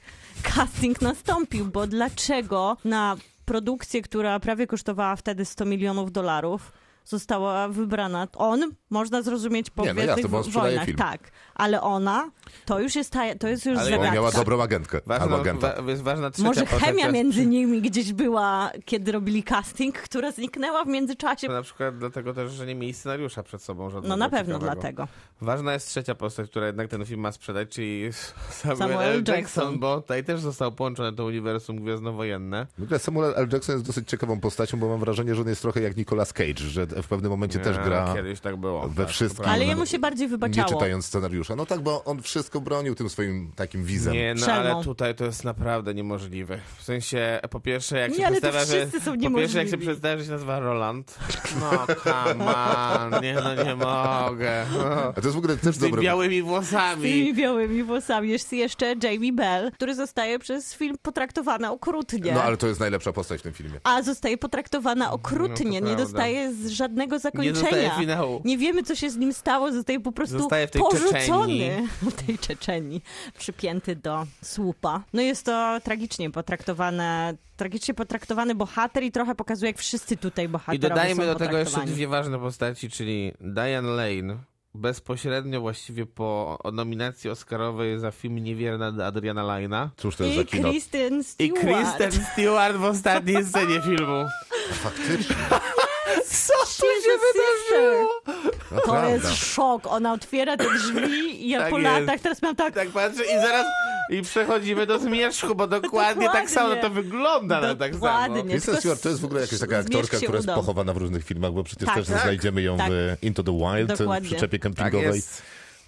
casting nastąpił, bo dlaczego na produkcję, która prawie kosztowała wtedy 100 milionów dolarów, została wybrana. On, można zrozumieć po Nie, no jasne, bo on sprzedaje wojnach, film. tak, ale ona, to już jest, ta, to jest już Ale Ona miała dobrą agentkę albo Ważna, agenta. wa, jest ważna trzecia Może postać, chemia która- między nimi gdzieś była, kiedy robili casting, która zniknęła w międzyczasie. Na przykład dlatego też, że nie mieli scenariusza przed sobą żadnego No na pewno ciekawego. dlatego. Ważna jest trzecia postać, która jednak ten film ma sprzedać, czyli Samuel, Samuel L. Jackson, Jackson. bo tutaj też został połączone to uniwersum gwiezdnowojenne. W ogóle Samuel L. Jackson jest dosyć ciekawą postacią, bo mam wrażenie, że on jest trochę jak Nicolas Cage, że w pewnym momencie też Nie, gra Kiedyś tak było. we tak, wszystkim. Ale jemu się bardziej nie wybaczało. czytając scenariusza. No tak, bo on wszystko bronił tym swoim takim wizem. Nie, no Szelmą. ale tutaj to jest naprawdę niemożliwe. W sensie, po pierwsze, jak się Nie, to przedstawia, że... wszyscy są Po pierwsze, jak się przedstawia, że się nazywa Roland. No, come on, nie, no nie mogę. No. A to jest w ogóle też Z tymi dobre. białymi Z tymi włosami. białymi włosami. Jest jeszcze Jamie Bell, który zostaje przez film potraktowana okrutnie. No ale to jest najlepsza postać w tym filmie. A zostaje potraktowana okrutnie, No, nie prawda. dostaje z żadnego Nie zakończenia. dostaje finału. Nie wiemy, co się z nim stało, zostaje po prostu Zostaje w tej porzucony Czeczenii. w tej Czeczeni, przypięty do słupa. No jest to tragicznie potraktowane, tragicznie potraktowany bohater i trochę pokazuje, jak wszyscy tutaj I bohaterowie dodajmy są do tego jeszcze dwie ważne postaci, czyli Diane Lane, bezpośrednio właściwie po nominacji Oscarowej za film Niewierna Adriana Lina. Cóż to jest za I kino? Kristen I Stewart. Kristen Stewart w ostatniej scenie filmu. Faktycznie, Co tu się wydarzyło? To naprawdę. jest szok. Ona otwiera te drzwi i ja Tak po jest. latach teraz mam tak... Tak patrzę i zaraz i przechodzimy do zmierzchu, bo dokładnie, tak samo to wygląda, ale tak samo. Dokładnie. Kristen Stewart to jest w ogóle jakaś taka aktorka, która jest pochowana w różnych filmach, bo przecież Tak, też tak. znajdziemy ją Tak. w Into the Wild, Dokładnie. w przyczepie Tak kempingowej. jest.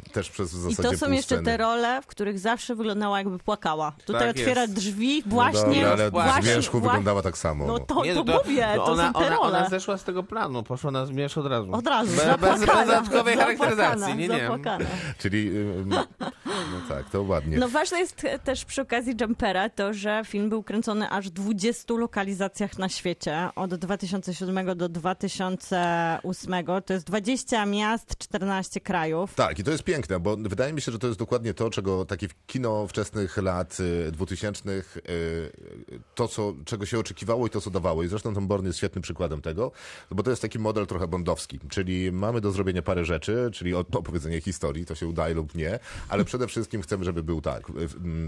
Też przez w I zasadzie to są jeszcze sceny. te role, w których zawsze wyglądała jakby płakała. Tutaj Tak otwiera jest. drzwi No właśnie... dobra, ale właśnie, w zmierzchu właśnie- wyglądała tak samo. No No. to, Nie, to, no mówię, to ona, są te ona, role. ona zeszła z tego planu, poszła na zmierzch od razu. Od razu, Be, bez, dodatkowej charakteryzacji. Nie, nie. Czyli, no tak, to ładnie. No ważne jest też przy okazji Jumpera to, że film był kręcony aż w 20 lokalizacjach na świecie od 2007 do 2008. To jest 20 miast, 14 krajów. Tak, i to jest piękne, bo wydaje mi się, że to jest dokładnie to, czego takie kino wczesnych lat y, 2000, y, to, co, czego się oczekiwało i to, co dawało. I zresztą Tom Born jest świetnym przykładem tego, bo to jest taki model trochę bondowski, czyli mamy do zrobienia parę rzeczy, czyli opowiedzenie historii, to się udaje lub nie, ale przede wszystkim chcemy, żeby był tak,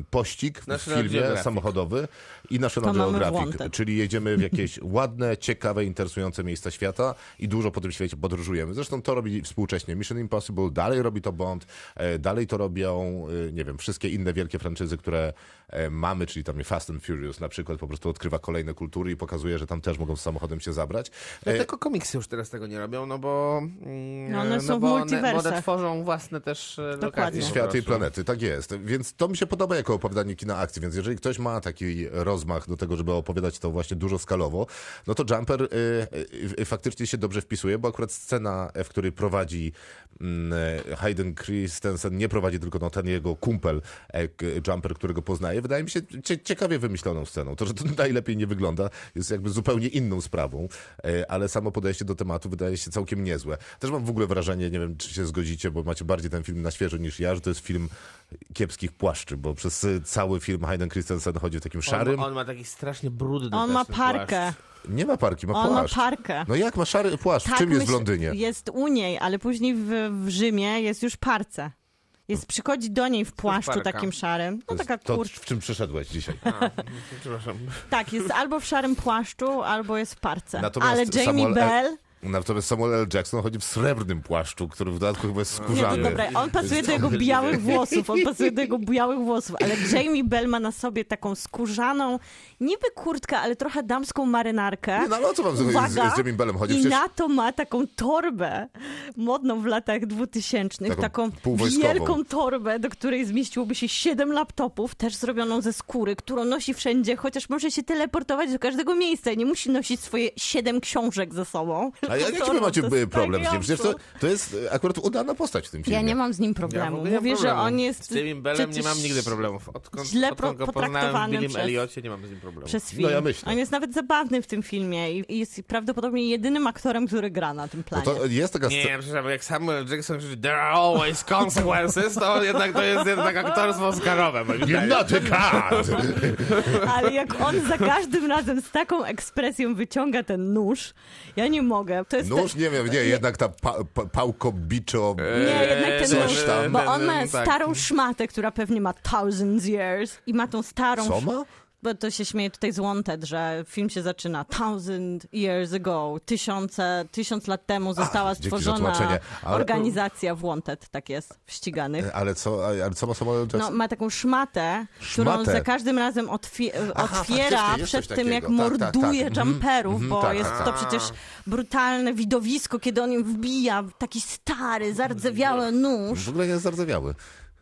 pościg w National filmie Geographic. samochodowy i National Geographic, czyli jedziemy w jakieś ładne, ciekawe, interesujące miejsca świata i dużo po tym świecie podróżujemy. Zresztą to robi współcześnie Mission Impossible, dalej robi to Bond, e, dalej to robią, e, nie wiem, wszystkie inne wielkie franczyzy, które e, mamy, czyli tam Fast and Furious na przykład po prostu odkrywa kolejne kultury i pokazuje, że tam też mogą z samochodem się zabrać. No tylko komiksy już teraz tego nie robią, no bo, mm, No one są w bo one, bo one tworzą własne też Dokładnie. lokacje. Światy i planety, tak jest. Więc to mi się podoba jako opowiadanie kina akcji, więc jeżeli ktoś ma taki rozmach do tego, żeby opowiadać to właśnie dużo skalowo, no to Jumper y, y, y, faktycznie się dobrze wpisuje, bo akurat scena, w której prowadzi mm, Hayden Christensen, nie prowadzi tylko no, ten jego kumpel e, Jumper, którego poznaje, wydaje mi się cie, ciekawie wymyśloną sceną. To, że to najlepiej nie wygląda, jest jakby zupełnie inną sprawą, e, ale samo podejście do tematu wydaje się całkiem niezłe. Też mam w ogóle wrażenie, nie wiem, czy się zgodzicie, bo macie bardziej ten film na świeżo niż ja, że to jest film kiepskich płaszczy, bo przez cały film Hayden Christensen chodzi w takim szarym... On, on ma taki strasznie brudny On ma parkę. płaszcz. Nie ma parki, ma On ma płaszcz. parkę. No jak ma szary płaszcz? w Tak, czym jest w Londynie? Jest u niej, ale później w, w Rzymie jest już parce. Jest, przychodzi do niej w płaszczu takim szarym. No taka to, kurcz. w czym przyszedłeś dzisiaj. A, przepraszam. Tak, jest albo w szarym płaszczu, albo jest w parce. Natomiast ale Jamie Samuel L- Bell... Natomiast Samuel L. Jackson chodzi w srebrnym płaszczu, który w dodatku chyba jest Nie, skórzany. to dobra, on pasuje do jego białych włosów, on pasuje do jego białych włosów, ale Jamie Bell ma na sobie taką skórzaną, niby kurtkę, ale trochę damską marynarkę. Nie, no ale o co wam z, z, Uwaga, z Jamie Bellem chodzi? I Przecież na to ma taką torbę modną w latach 2000, Taką taką, wielką torbę, do której zmieściłoby się 7 laptopów, też zrobioną ze skóry, którą nosi wszędzie, chociaż może się teleportować do każdego miejsca i nie musi nosić swoje 7 książek ze sobą. A jak- jaki wy macie y, problem z nim? Przecież to, to jest y, akurat udana postać w tym filmie. Ja nie mam z nim Ja problemu. mam Mówię, że problemu. on jest Z Jamie Bellem nie mam nigdy problemów. Odkąd, źle odkąd go poznałem w przez- Elliocie, nie mam z nim problemu. Przez film. No ja myślę. On jest nawet zabawny w tym filmie i jest prawdopodobnie jedynym aktorem, który gra na tym No planie. to jest taka Nie, przepraszam, jak Samuel Jackson krzyczy There are always consequences, to jednak to jest jednak aktorstwo oscarowe. not a! Ale jak on za każdym razem z taką ekspresją wyciąga ten nóż, ja nie mogę. To jest Nóż, nie wiem, nie, jednak ta pa, pa, pałko biczo... Nie, jednak ten nóż, tam. bo on ma Tak. starą szmatę, która pewnie ma thousands years i ma tą starą... Co ma? Bo to się śmieje tutaj z Wanted, że film się zaczyna thousand years ago, tysiące, tysiąc lat temu została za stworzona. Ale- organizacja w Wanted, tak jest, w ściganych. Ale co, ale co ma. Jackson? No, ma taką szmatę, którą Szmatę. za każdym razem otwie- Aha, otwiera przed tym, jak takiego. Tak, tak, morduje tak. Mhm, jumperów, mhm, bo tak, jest tak, to tak. przecież brutalne widowisko, kiedy on im wbija taki stary, zardzewiały nóż. W ogóle jest zardzewiały.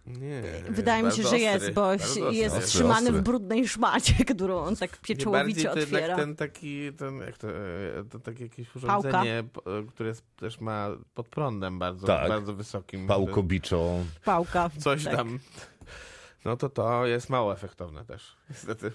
Nie, Wydaje mi się, że ostry, jest, bo jest Ostry, trzymany ostry. w brudnej szmacie, którą on tak pieczołowicie otwiera. jednak ten taki, ten, jak to, e, to takie jakieś urządzenie, p- e, które jest, też ma pod prądem bardzo, Tak. bardzo wysokim. Pałko biczo. Pałka. Coś tak. tam. No to to jest mało efektowne też, niestety.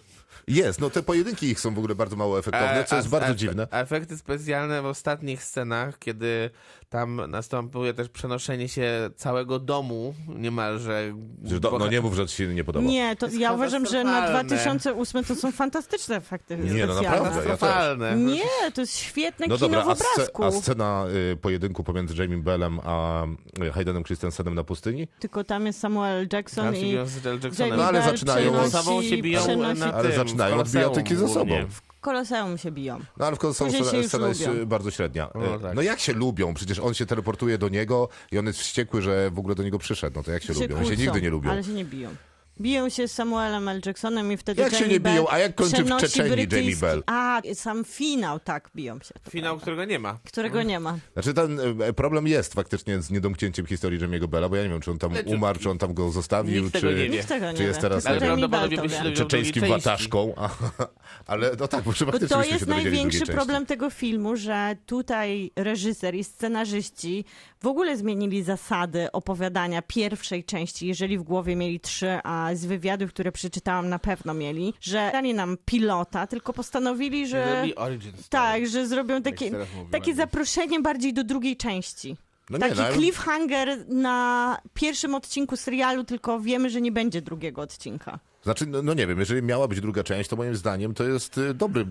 Jest, no te pojedynki ich są w ogóle bardzo mało efektowne, co E, jest a- bardzo a- dziwne. a Efekty specjalne w ostatnich scenach, kiedy tam następuje też przenoszenie się całego domu niemalże. Że do, no nie mów, że ci się nie podoba. Nie, to Jest ja uważam, że na katastrofalne. 2008 to są fantastyczne efekty Nie, no naprawdę, ja też. Nie, to jest świetne No kino dobra, w a, sce, obrazku. a scena y, pojedynku pomiędzy Jamie Bellem a y, Haydenem Christensenem na pustyni? Tylko tam jest Samuel Jackson i biją z L. Jacksonem. Jamie No, ale zaczynają- przenosi- Sobą się biją przenosi- na Ale zaczynają od bijatyki ze Koloseum sobą. w Koloseum się biją. No ale w końcu Później się scena, scena jest lubią. y, bardzo średnia. No, Y, tak. No jak się lubią? Przecież on się teleportuje do niego i on jest wściekły, że w ogóle do niego przyszedł. No to jak się, lubią? Oni się kłócą, nigdy nie lubią. Ale się nie biją. Biją się z Samuelem L. Jacksonem i wtedy Jak się Jamie nie biją? Bell A jak kończy w przenosi Czeczenii Jamie brytyjski- Bell? A, sam finał, tak, biją się. to Finał, prawda. którego nie ma. Którego nie ma. Znaczy ten e, problem jest faktycznie z niedomknięciem historii Jamiego Bella, bo ja nie wiem, czy on tam Ale czy- umarł, czy on tam go zostawił, Nikt tego czy, nie wie. Nikt tego nie czy jest wie. teraz Tylko nie wiem, Jamie Bell to wie. drugiej części. wataszką. A, ale no tak, bo Bo faktycznie to byśmy jest się dowiedzieli największy drugiej problem tego filmu, że tutaj reżyser i scenarzyści w ogóle zmienili zasady opowiadania pierwszej części, jeżeli w głowie mieli trzy, a z wywiadów, które przeczytałam, na pewno mieli, że dali nam pilota, tylko postanowili, że... Tak, że zrobią takie, takie zaproszenie bardziej do drugiej części. No nie, Taki no, ale- cliffhanger na pierwszym odcinku serialu, tylko wiemy, że nie będzie drugiego odcinka. Znaczy, no, no nie wiem, jeżeli miała być druga część, to moim zdaniem to jest y, dobry,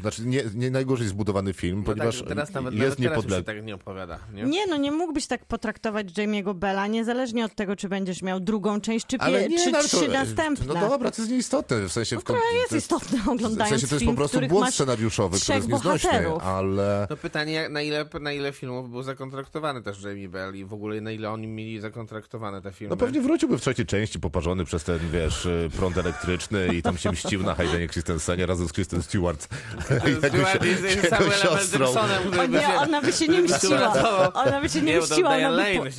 znaczy nie, nie najgorzej zbudowany film, No ponieważ tak, teraz nawet, jest nawet teraz już się niepodległy. tak nie opowiada. Nie? Nie, no nie mógłbyś tak potraktować Jamie'ego Bella, niezależnie od tego, czy będziesz miał drugą część, czy, pie- Ale nie, czy no, ale to, trzy następne. No dobra, to jest nieistotne, w sensie... w kon- To jest to istotne W oglądając sensie to jest film, po prostu w błąd scenariuszowy, który jest nieznośny, ale... No pytanie, na ile, na ile filmów był zakontraktowany też Jamie Bell i w ogóle na ile oni mieli zakontraktowane te filmy. No pewnie wróciłby w trzeciej części poparzony przez ten, wiesz, y, prąd elektryczny i tam się mścił na Haydenie Christensenie razem z Kristen Stewart. Jego L. siostrą. O nie, ona by się nie mściła. Ona by się nie mściła,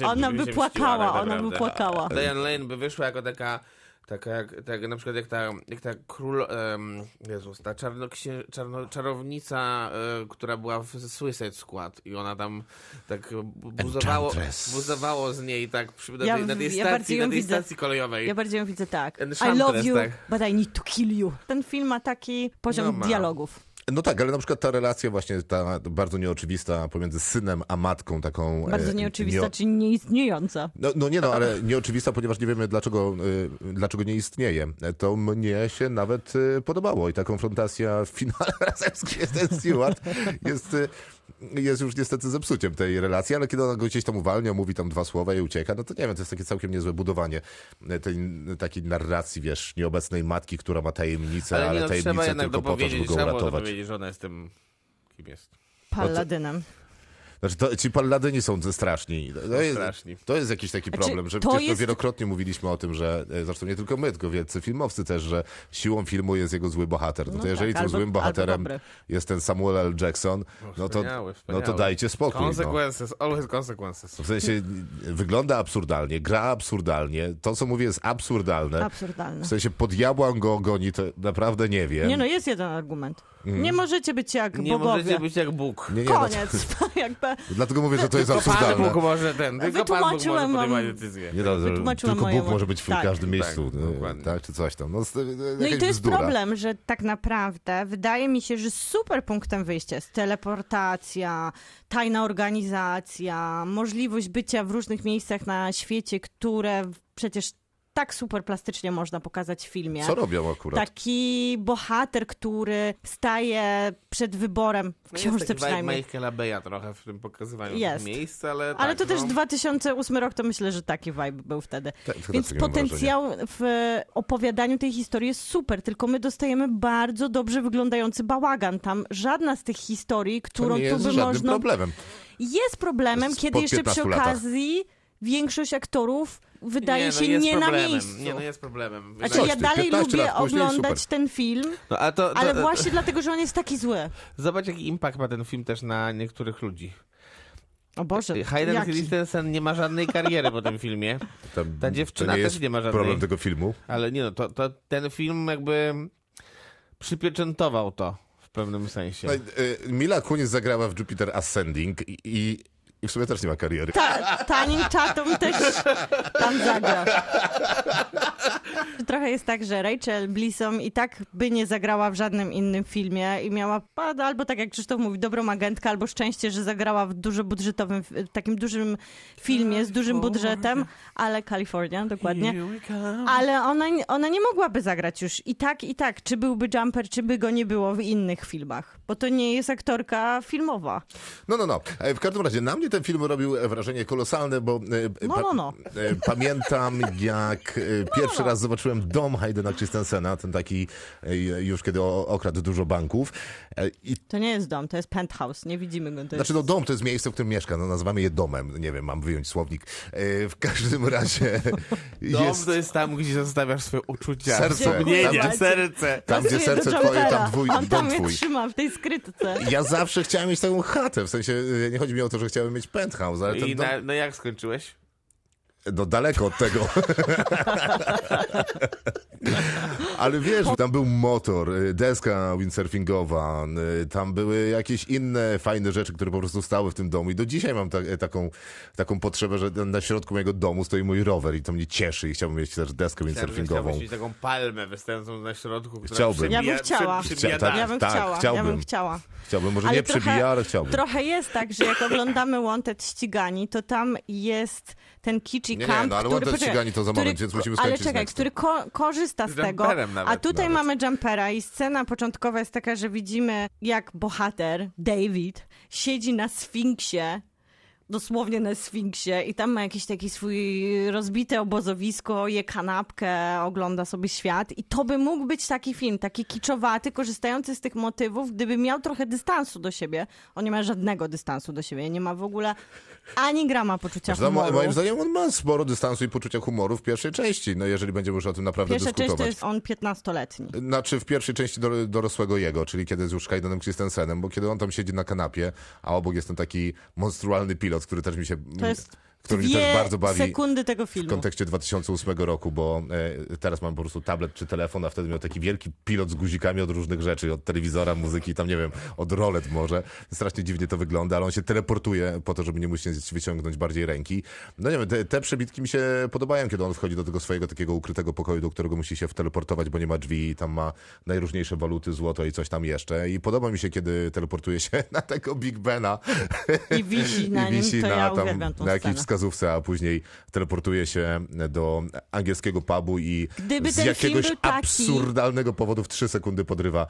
ona by, ona płakała, tak ona by naprawdę. płakała. Diane Lane by wyszła jako taka, taka jak, tak, na przykład jak ta, jak ta król, um, Jezus, ta czarnoksię, czarno, czarownica, e, która była w Suicide Squad i ona tam tak buzowało, buzowało z niej tak przy, na, Ja tej, na tej ja stacji, na tej widzę. stacji kolejowej. Ja bardziej ją widzę tak. I love you, tak. but I need to kill you. Ten film ma taki poziom No ma. dialogów. No tak, ale na przykład ta relacja właśnie ta bardzo nieoczywista pomiędzy synem a matką taką... Bardzo e, nieoczywista, nie- czy nieistniejąca. No, no nie no, ale nieoczywista, ponieważ nie wiemy dlaczego, y, dlaczego nie istnieje. To mnie się nawet y, podobało i ta konfrontacja w finale razem z Kristen Stewart jest, y, jest już niestety zepsuciem tej relacji, ale kiedy ona go gdzieś tam uwalnia, mówi tam dwa słowa i ucieka, no to nie wiem, to jest takie całkiem niezłe budowanie y, tej takiej narracji, wiesz, nieobecnej matki, która ma tajemnicę, ale, Ale, no, trzeba tajemnicę jednak tylko po to, żeby go trzeba uratować. dopowiedzieć, że ona jest tym, kim jest. Palladynem. Znaczy, to, ci palladyni są straszni. To jest, straszni. to jest jakiś taki Znaczy, problem, że to przecież jest- wielokrotnie mówiliśmy o tym, że e, zresztą nie tylko my, tylko wielcy filmowcy też, że siłą filmu jest jego zły bohater. No to No jeżeli tak, tym albo- złym bohaterem jest ten Samuel L. Jackson, no to, Wspaniały, no to dajcie spokój. No. Consequences, always consequences. W sensie wygląda absurdalnie, gra absurdalnie, to co mówię jest absurdalne. Absurdalne. W sensie pod diabła go goni, to naprawdę nie wiem. Nie no, jest jeden argument. Mm. Nie możecie być jak Nie bogowie. możecie być jak Bóg. nie, nie, no Koniec. Jakby Dlatego mówię, że to jest Tylko Pan absurdalne. Bóg może ten, tylko Pan Bóg może Wytłumaczyłem wam- podejmować decyzje. Nie, no, Wytłumaczyłam tylko Bóg mojemu- może być w tak. każdym miejscu, Tak, no, dokładnie. tak, czy coś tam. No, z- No i to jest bzdura. problem, że tak naprawdę wydaje mi się, że super punktem wyjścia jest teleportacja, tajna organizacja, możliwość bycia w różnych miejscach na świecie, które przecież tak super plastycznie można pokazać w filmie. Co robią akurat? Taki bohater, który staje przed wyborem, w No książce jest taki przynajmniej. Michaela Beya trochę w tym pokazywaniu Jest. miejsc, ale Ale tak, to też no. 2008 rok, to myślę, że taki vibe był wtedy. Tak, Więc potencjał w opowiadaniu tej historii jest super, tylko my dostajemy bardzo dobrze wyglądający bałagan. Tam żadna z tych historii, To którą tu by można... problemem. Jest problemem, Jest kiedy jeszcze przy 15 latach. okazji większość aktorów wydaje nie, no się nie na problemem. miejscu. Nie, no jest problemem. Znaczy Coś ja dalej 15 lubię oglądać super. ten film, No, a to, to, ale właśnie dlatego, że on jest taki zły. Zobacz, jaki impact ma ten film też na niektórych ludzi. O Boże, Hayden jaki? Christensen nie ma żadnej kariery po tym filmie, Tam, Ta dziewczyna nie też nie ma żadnej. problem tego filmu. ale nie no, to, to ten film jakby przypieczętował to w pewnym sensie. Y, Mila Kunis zagrała w Jupiter Ascending i, i, i w sumie też nie ma kariery. Ta, Taning Tatum też tam zagra. Trochę jest tak, że Rachel Blisson i tak by nie zagrała w żadnym innym filmie i miała pa- albo tak jak Krzysztof mówi, dobrą agentkę, albo szczęście, że zagrała w dużo budżetowym, w takim dużym filmie z dużym budżetem, ale Kalifornia, dokładnie. Ale ona, ona nie mogłaby zagrać już i tak, i tak, czy byłby Jumper, czy by go nie było w innych filmach, bo to nie jest aktorka filmowa. No, no, no. E, W każdym razie na mnie ten film robił wrażenie kolosalne, bo e, No, no, no. e, pamiętam jak e, pierwszy raz zobaczyłem dom Haydena Christensena, ten taki e, już kiedy okradł dużo banków. E, I To nie jest dom, to jest penthouse, nie widzimy go. To jest... Znaczy, no dom to jest miejsce, w którym mieszka, no nazywamy je domem. Nie wiem, mam wyjąć słownik. E, w każdym razie Dom jest... to jest tam, gdzie zostawiasz swoje uczucia. Serce. Wspomnienia, Tam- serce. Tam, gdzie serce twoje, tam twój, On tam dom je trzyma w tej skrytce. Ja zawsze chciałem mieć taką chatę, w sensie e, nie chodzi mi o to, że chciałem mieć penthouse, ale ten I dom... na, no jak skończyłeś? No daleko od tego. Ale wiesz, tam był motor, y, deska windsurfingowa, y, tam były jakieś inne fajne rzeczy, które po prostu stały w tym domu i do dzisiaj mam ta, taką, taką potrzebę, że na środku mojego domu stoi mój rower i to mnie cieszy i chciałbym mieć też deskę windsurfingową. Chciałbyś mieć taką palmę wystającą na środku, która Chciałbym. Ja bym chciała. przy- przebija Chcia- tak. Ja bym tak, chciała, ja chciałbym. bym chciała. Chciałbym, może Ale nie trochę- przebija, ale chciałbym. Trochę jest tak, że jak oglądamy Wanted ścigani, to tam jest ten kicz i Nie, nie, no ale który, ścigani to za który- moment, więc musimy Ale skończyć z czekaj, który ko- korzysta z Z tego, nawet. a tutaj Nawet. mamy jumpera i scena początkowa jest taka, że widzimy jak bohater, David, siedzi na sfinksie, dosłownie na sfinksie i tam ma jakiś taki swój rozbite obozowisko, je kanapkę, ogląda sobie świat i to by mógł być taki film, taki kiczowaty, korzystający z tych motywów, gdyby miał trochę dystansu do siebie. On nie ma żadnego dystansu do siebie, nie ma w ogóle ani grama poczucia Znaczy, no, mo- humoru. moim zdaniem on ma sporo dystansu i poczucia humoru w pierwszej części, no jeżeli będziemy już o tym naprawdę Pierwsza część dyskutować. to jest on 15-letni. Znaczy w pierwszej części do, dorosłego jego, czyli kiedy jest już Haydenem Christensenem, bo kiedy on tam siedzi na kanapie, a obok jest ten taki monstrualny pilot, który też mi się... To jest który mnie też bardzo bawi sekundy tego w filmu. kontekście 2008 roku, bo e, teraz mam po prostu tablet czy telefon, a wtedy miał taki wielki pilot z guzikami od różnych rzeczy, od telewizora, muzyki, tam nie wiem, od rolet może. Strasznie dziwnie to wygląda, ale on się teleportuje po to, żeby nie musieć wyciągnąć bardziej ręki. No nie wiem, te, te przebitki mi się podobają, kiedy on wchodzi do tego swojego takiego ukrytego pokoju, do którego musi się wteleportować, bo nie ma drzwi i tam ma najróżniejsze waluty, złoto i coś tam jeszcze. I podoba mi się, kiedy teleportuje się na tego Big Bena I wisi na i wisi nim, to na, ja tam, na scenę. Wskazówce, a później teleportuje się do angielskiego pubu i Gdyby z jakiegoś był taki- absurdalnego powodu w trzy sekundy podrywa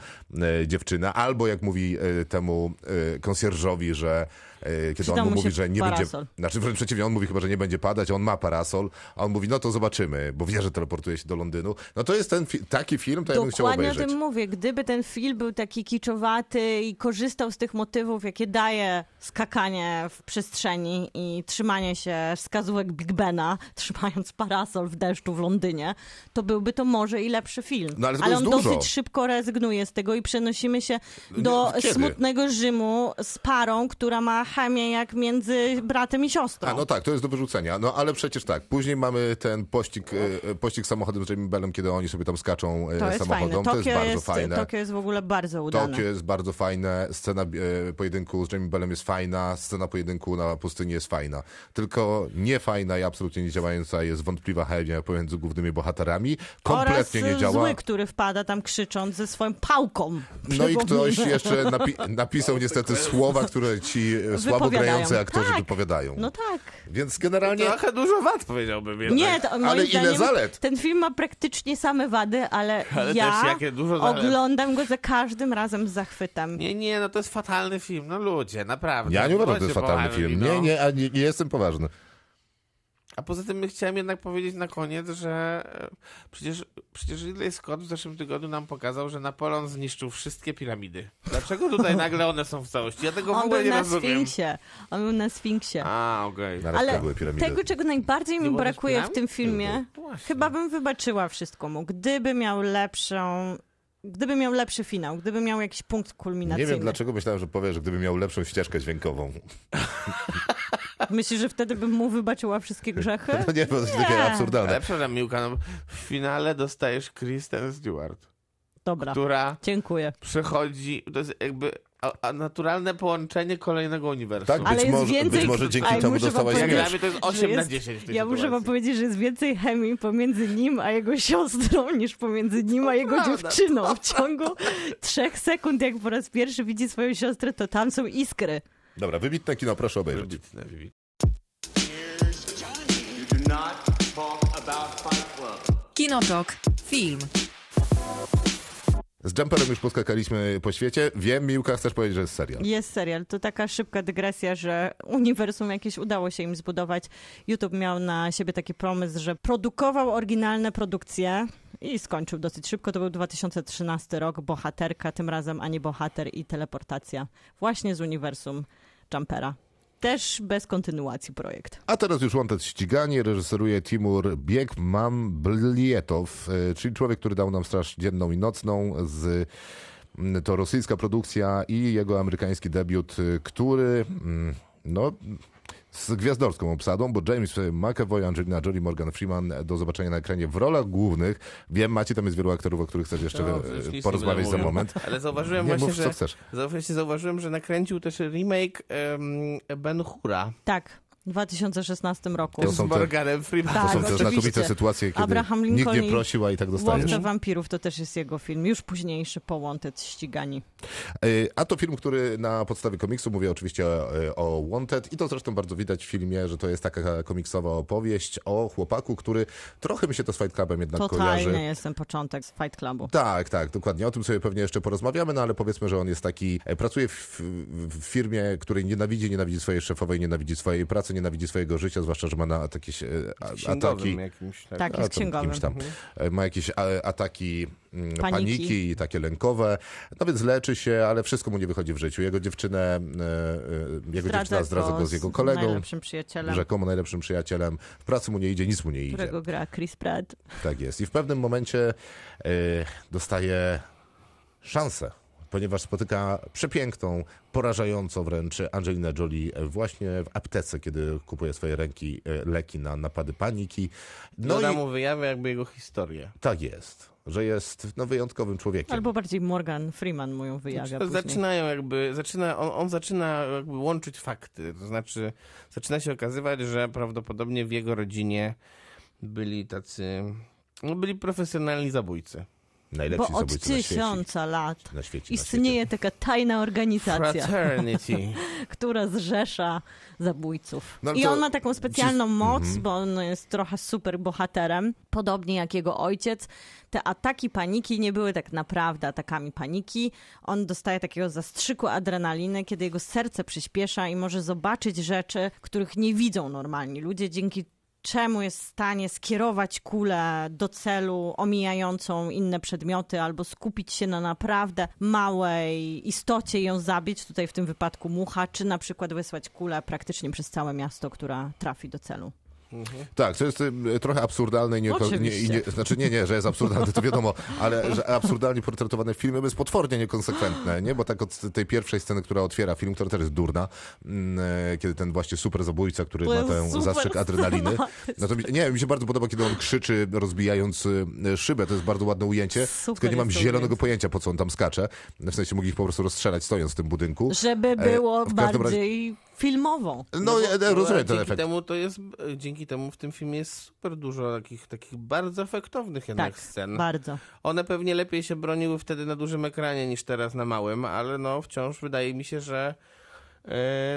e, dziewczynę, albo jak mówi e, temu e, konsjerżowi, że kiedy Przydał on mu mówi, że nie parasol. będzie, znaczy wręcz przeciwnie, on mówi chyba, że nie będzie padać, on ma parasol, a on mówi, no to zobaczymy, bo wie, że teleportuje się do Londynu. No to jest ten fi- taki film, to ja bym chciał Dokładnie o obejrzeć. tym mówię. Gdyby ten film był taki kiczowaty i korzystał z tych motywów, jakie daje skakanie w przestrzeni i trzymanie się wskazówek Big Bena, trzymając parasol w deszczu w Londynie, to byłby to może i lepszy film. No, ale jest on dużo. dosyć szybko rezygnuje z tego i przenosimy się do kiedy? smutnego Rzymu z parą, która ma chemię jak między bratem i siostrą. A, no tak, to jest do wyrzucenia. No ale przecież tak, później mamy ten pościg, e, e, pościg samochodem z Jamie Bellem, kiedy oni sobie tam skaczą e, to jest fajne. samochodem. To jest bardzo jest, fajne. Tokio jest w ogóle bardzo udane. Tokio jest bardzo fajne, scena e, pojedynku z Jamie Bellem jest fajna, scena pojedynku na pustyni jest fajna. Tylko niefajna i absolutnie nie działająca jest wątpliwa chemia pomiędzy głównymi bohaterami. Kompletnie Oraz nie działa. zły, który wpada tam krzycząc ze swoją pałką. No i ktoś jeszcze napi- napisał niestety słowa, które ci e, słabo grający aktorzy Tak. wypowiadają. No tak. Więc generalnie... Trochę dużo wad powiedziałbym jednak. Nie, to, moim Ale ile zdaniem zalet? Ten film ma praktycznie same wady, ale, Ale ja też jakie dużo zalet. oglądam go za każdym razem z zachwytem. Nie, nie, no to jest fatalny film, no ludzie, naprawdę. Ja nie uważam, że to jest fatalny film. no. Nie, nie, a nie, nie jestem poważny. A poza tym chciałem jednak powiedzieć na koniec, że e, przecież, przecież Ridley Scott w zeszłym tygodniu nam pokazał, że Napoleon zniszczył wszystkie piramidy. Dlaczego tutaj nagle one są w całości? Ja tego w On ogóle był nie na rozumiem. Sfinksie. On był na Sfinksie. A, okej. Na raz Ale tego, czego najbardziej mi brakuje w tym filmie, chyba bym wybaczyła wszystko mu, gdyby miał lepszą... Gdyby miał lepszy finał, gdyby miał jakiś punkt Nie kulminacyjny. wiem, dlaczego myślałem, że powiesz, że gdyby miał lepszą ścieżkę dźwiękową. Myślisz, że wtedy bym mu wybaczyła wszystkie grzechy? No nie, bo to jest takie Nie. absurdalne. Ale przepraszam, Miłka, no, w finale dostajesz Kristen Stewart, Dobra, która dziękuję. przechodzi, to jest jakby a, a naturalne połączenie kolejnego uniwersum. Tak, Ale być, jest może, więcej- być może dzięki Aj, temu dostałaś Jak powiedzieć- dla mnie to jest że 8 na jest- 10 w tej Ja muszę wam sytuacji. powiedzieć, że jest więcej chemii pomiędzy nim a jego siostrą niż pomiędzy nim a jego prawda, dziewczyną. W ciągu trzech sekund, jak po raz pierwszy widzi swoją siostrę, to tam są iskry. Dobra, wybitne kino, proszę obejrzeć. Wybitne, wybitne. Kinotok. Film. Z Jumperem już poskakaliśmy po świecie. Wiem, Miłka, chcesz powiedzieć, że jest serial. Jest serial. To taka szybka dygresja, że uniwersum jakieś udało się im zbudować. YouTube miał na siebie taki pomysł, że produkował oryginalne produkcje i skończył dosyć szybko. To był 2013 rok. Bohaterka, tym razem ani bohater i teleportacja. Właśnie z uniwersum Jumpera. Też bez kontynuacji projekt. A teraz już Wanted ściganie, reżyseruje Timur Biekmamblietow, e, czyli człowiek, który dał nam Straż Dzienną i Nocną z to rosyjska produkcja i jego amerykański debiut, e, który no z gwiazdorską obsadą, bo James McAvoy, Angelina Jolie, Morgan Freeman do zobaczenia na ekranie w rolach głównych. Wiem, Macie, tam jest wielu aktorów, o których chcesz jeszcze No, e, porozmawiać za moment. Ale zauważyłem Nie właśnie, mów, że... co chcesz. Zauważyłem, że nakręcił też remake um, Ben Hura Tak, 2016 roku. To z są te- Morganem Freemanem. To Tak, są te oczywiście. znakomite sytuacje, kiedy Abraham nikt Lincoln nie i prosił, a i tak dostajesz. Łowca wampirów to też jest jego film, już późniejszy po Wanted ścigani. E, A to film, który na podstawie komiksu, mówię oczywiście o, o Wanted i to zresztą bardzo widać w filmie, że to jest taka komiksowa opowieść o chłopaku, który trochę mi się to z Fight Clubem jednak kojarzy. Totalny jest ten początek z Fight Clubu. Tak, tak, dokładnie. O tym sobie pewnie jeszcze porozmawiamy, no ale powiedzmy, że on jest taki, e, pracuje w, w firmie, której nienawidzi, nienawidzi swojej szefowej, nienawidzi swojej pracy, nienawidzi swojego życia, zwłaszcza, że ma na jakieś e, ataki. jakimś. Tak. Tak, A, jest księgowym. kimś tam. E, Ma jakieś a, ataki mm, Paniki. paniki. i takie lękowe. No więc leczy się, ale wszystko mu nie wychodzi w życiu. Jego dziewczynę, e, e, jego dziewczyna zdradza go z jego kolegą, najlepszym przyjacielem, rzekomo najlepszym przyjacielem. W pracy mu nie idzie, nic mu nie idzie. którego gra Chris Pratt. Tak jest. I w pewnym momencie e, dostaje szansę, ponieważ spotyka przepiękną, porażającą wręcz Angelinę Jolie właśnie w aptece, kiedy kupuje swoje ręki, e, leki na napady paniki. No No i mu wyjawia jakby jego historię. tak jest, że jest no, wyjątkowym człowiekiem. Albo bardziej Morgan Freeman mu ją wyjawia później. zaczynają jakby, zaczyna, on, on zaczyna jakby łączyć fakty, to znaczy zaczyna się okazywać, że prawdopodobnie w jego rodzinie byli tacy, no byli profesjonalni zabójcy. Najlepsi Bo od na tysiąca lat Na świecie, na istnieje taka tajna organizacja, Fraternity. która zrzesza zabójców. No I on ma taką specjalną dziś- moc, Mhm. bo on jest trochę super bohaterem, podobnie jak jego ojciec. Te ataki paniki nie były tak naprawdę atakami paniki. On dostaje takiego zastrzyku adrenaliny, kiedy jego serce przyspiesza i może zobaczyć rzeczy, których nie widzą normalni ludzie, dzięki czemu jest w stanie skierować kulę do celu, omijającą inne przedmioty, albo skupić się na naprawdę małej istocie i ją zabić, tutaj w tym wypadku mucha, czy na przykład wysłać kulę praktycznie przez całe miasto, która trafi do celu. Tak, to jest y, trochę absurdalne i nie, nie, i nie, znaczy nie, nie, że jest absurdalne, to wiadomo, ale że absurdalnie portretowane w filmie jest potwornie niekonsekwentne, nie? Bo tak od tej pierwszej sceny, która otwiera film, która też jest durna, mm, e, kiedy ten właśnie super zabójca, który ma ten zastrzyk adrenaliny. No nie, mi się bardzo podoba, kiedy on krzyczy, rozbijając y, szybę, to jest bardzo ładne ujęcie, Super tylko nie mam zielonego ujęcie. pojęcia, po co on tam skacze. W sensie mógł ich po prostu rozstrzelać stojąc w tym budynku. Żeby było w każdym razie- filmowo. No, bo- ja, ja bo rozumiem ten dzięki efekt. Temu to jest, dzięki temu w tym filmie jest super dużo takich, takich bardzo efektownych jednak Tak, scen. bardzo. One pewnie lepiej się broniły wtedy na dużym ekranie niż teraz na małym, ale no wciąż wydaje mi się, że e,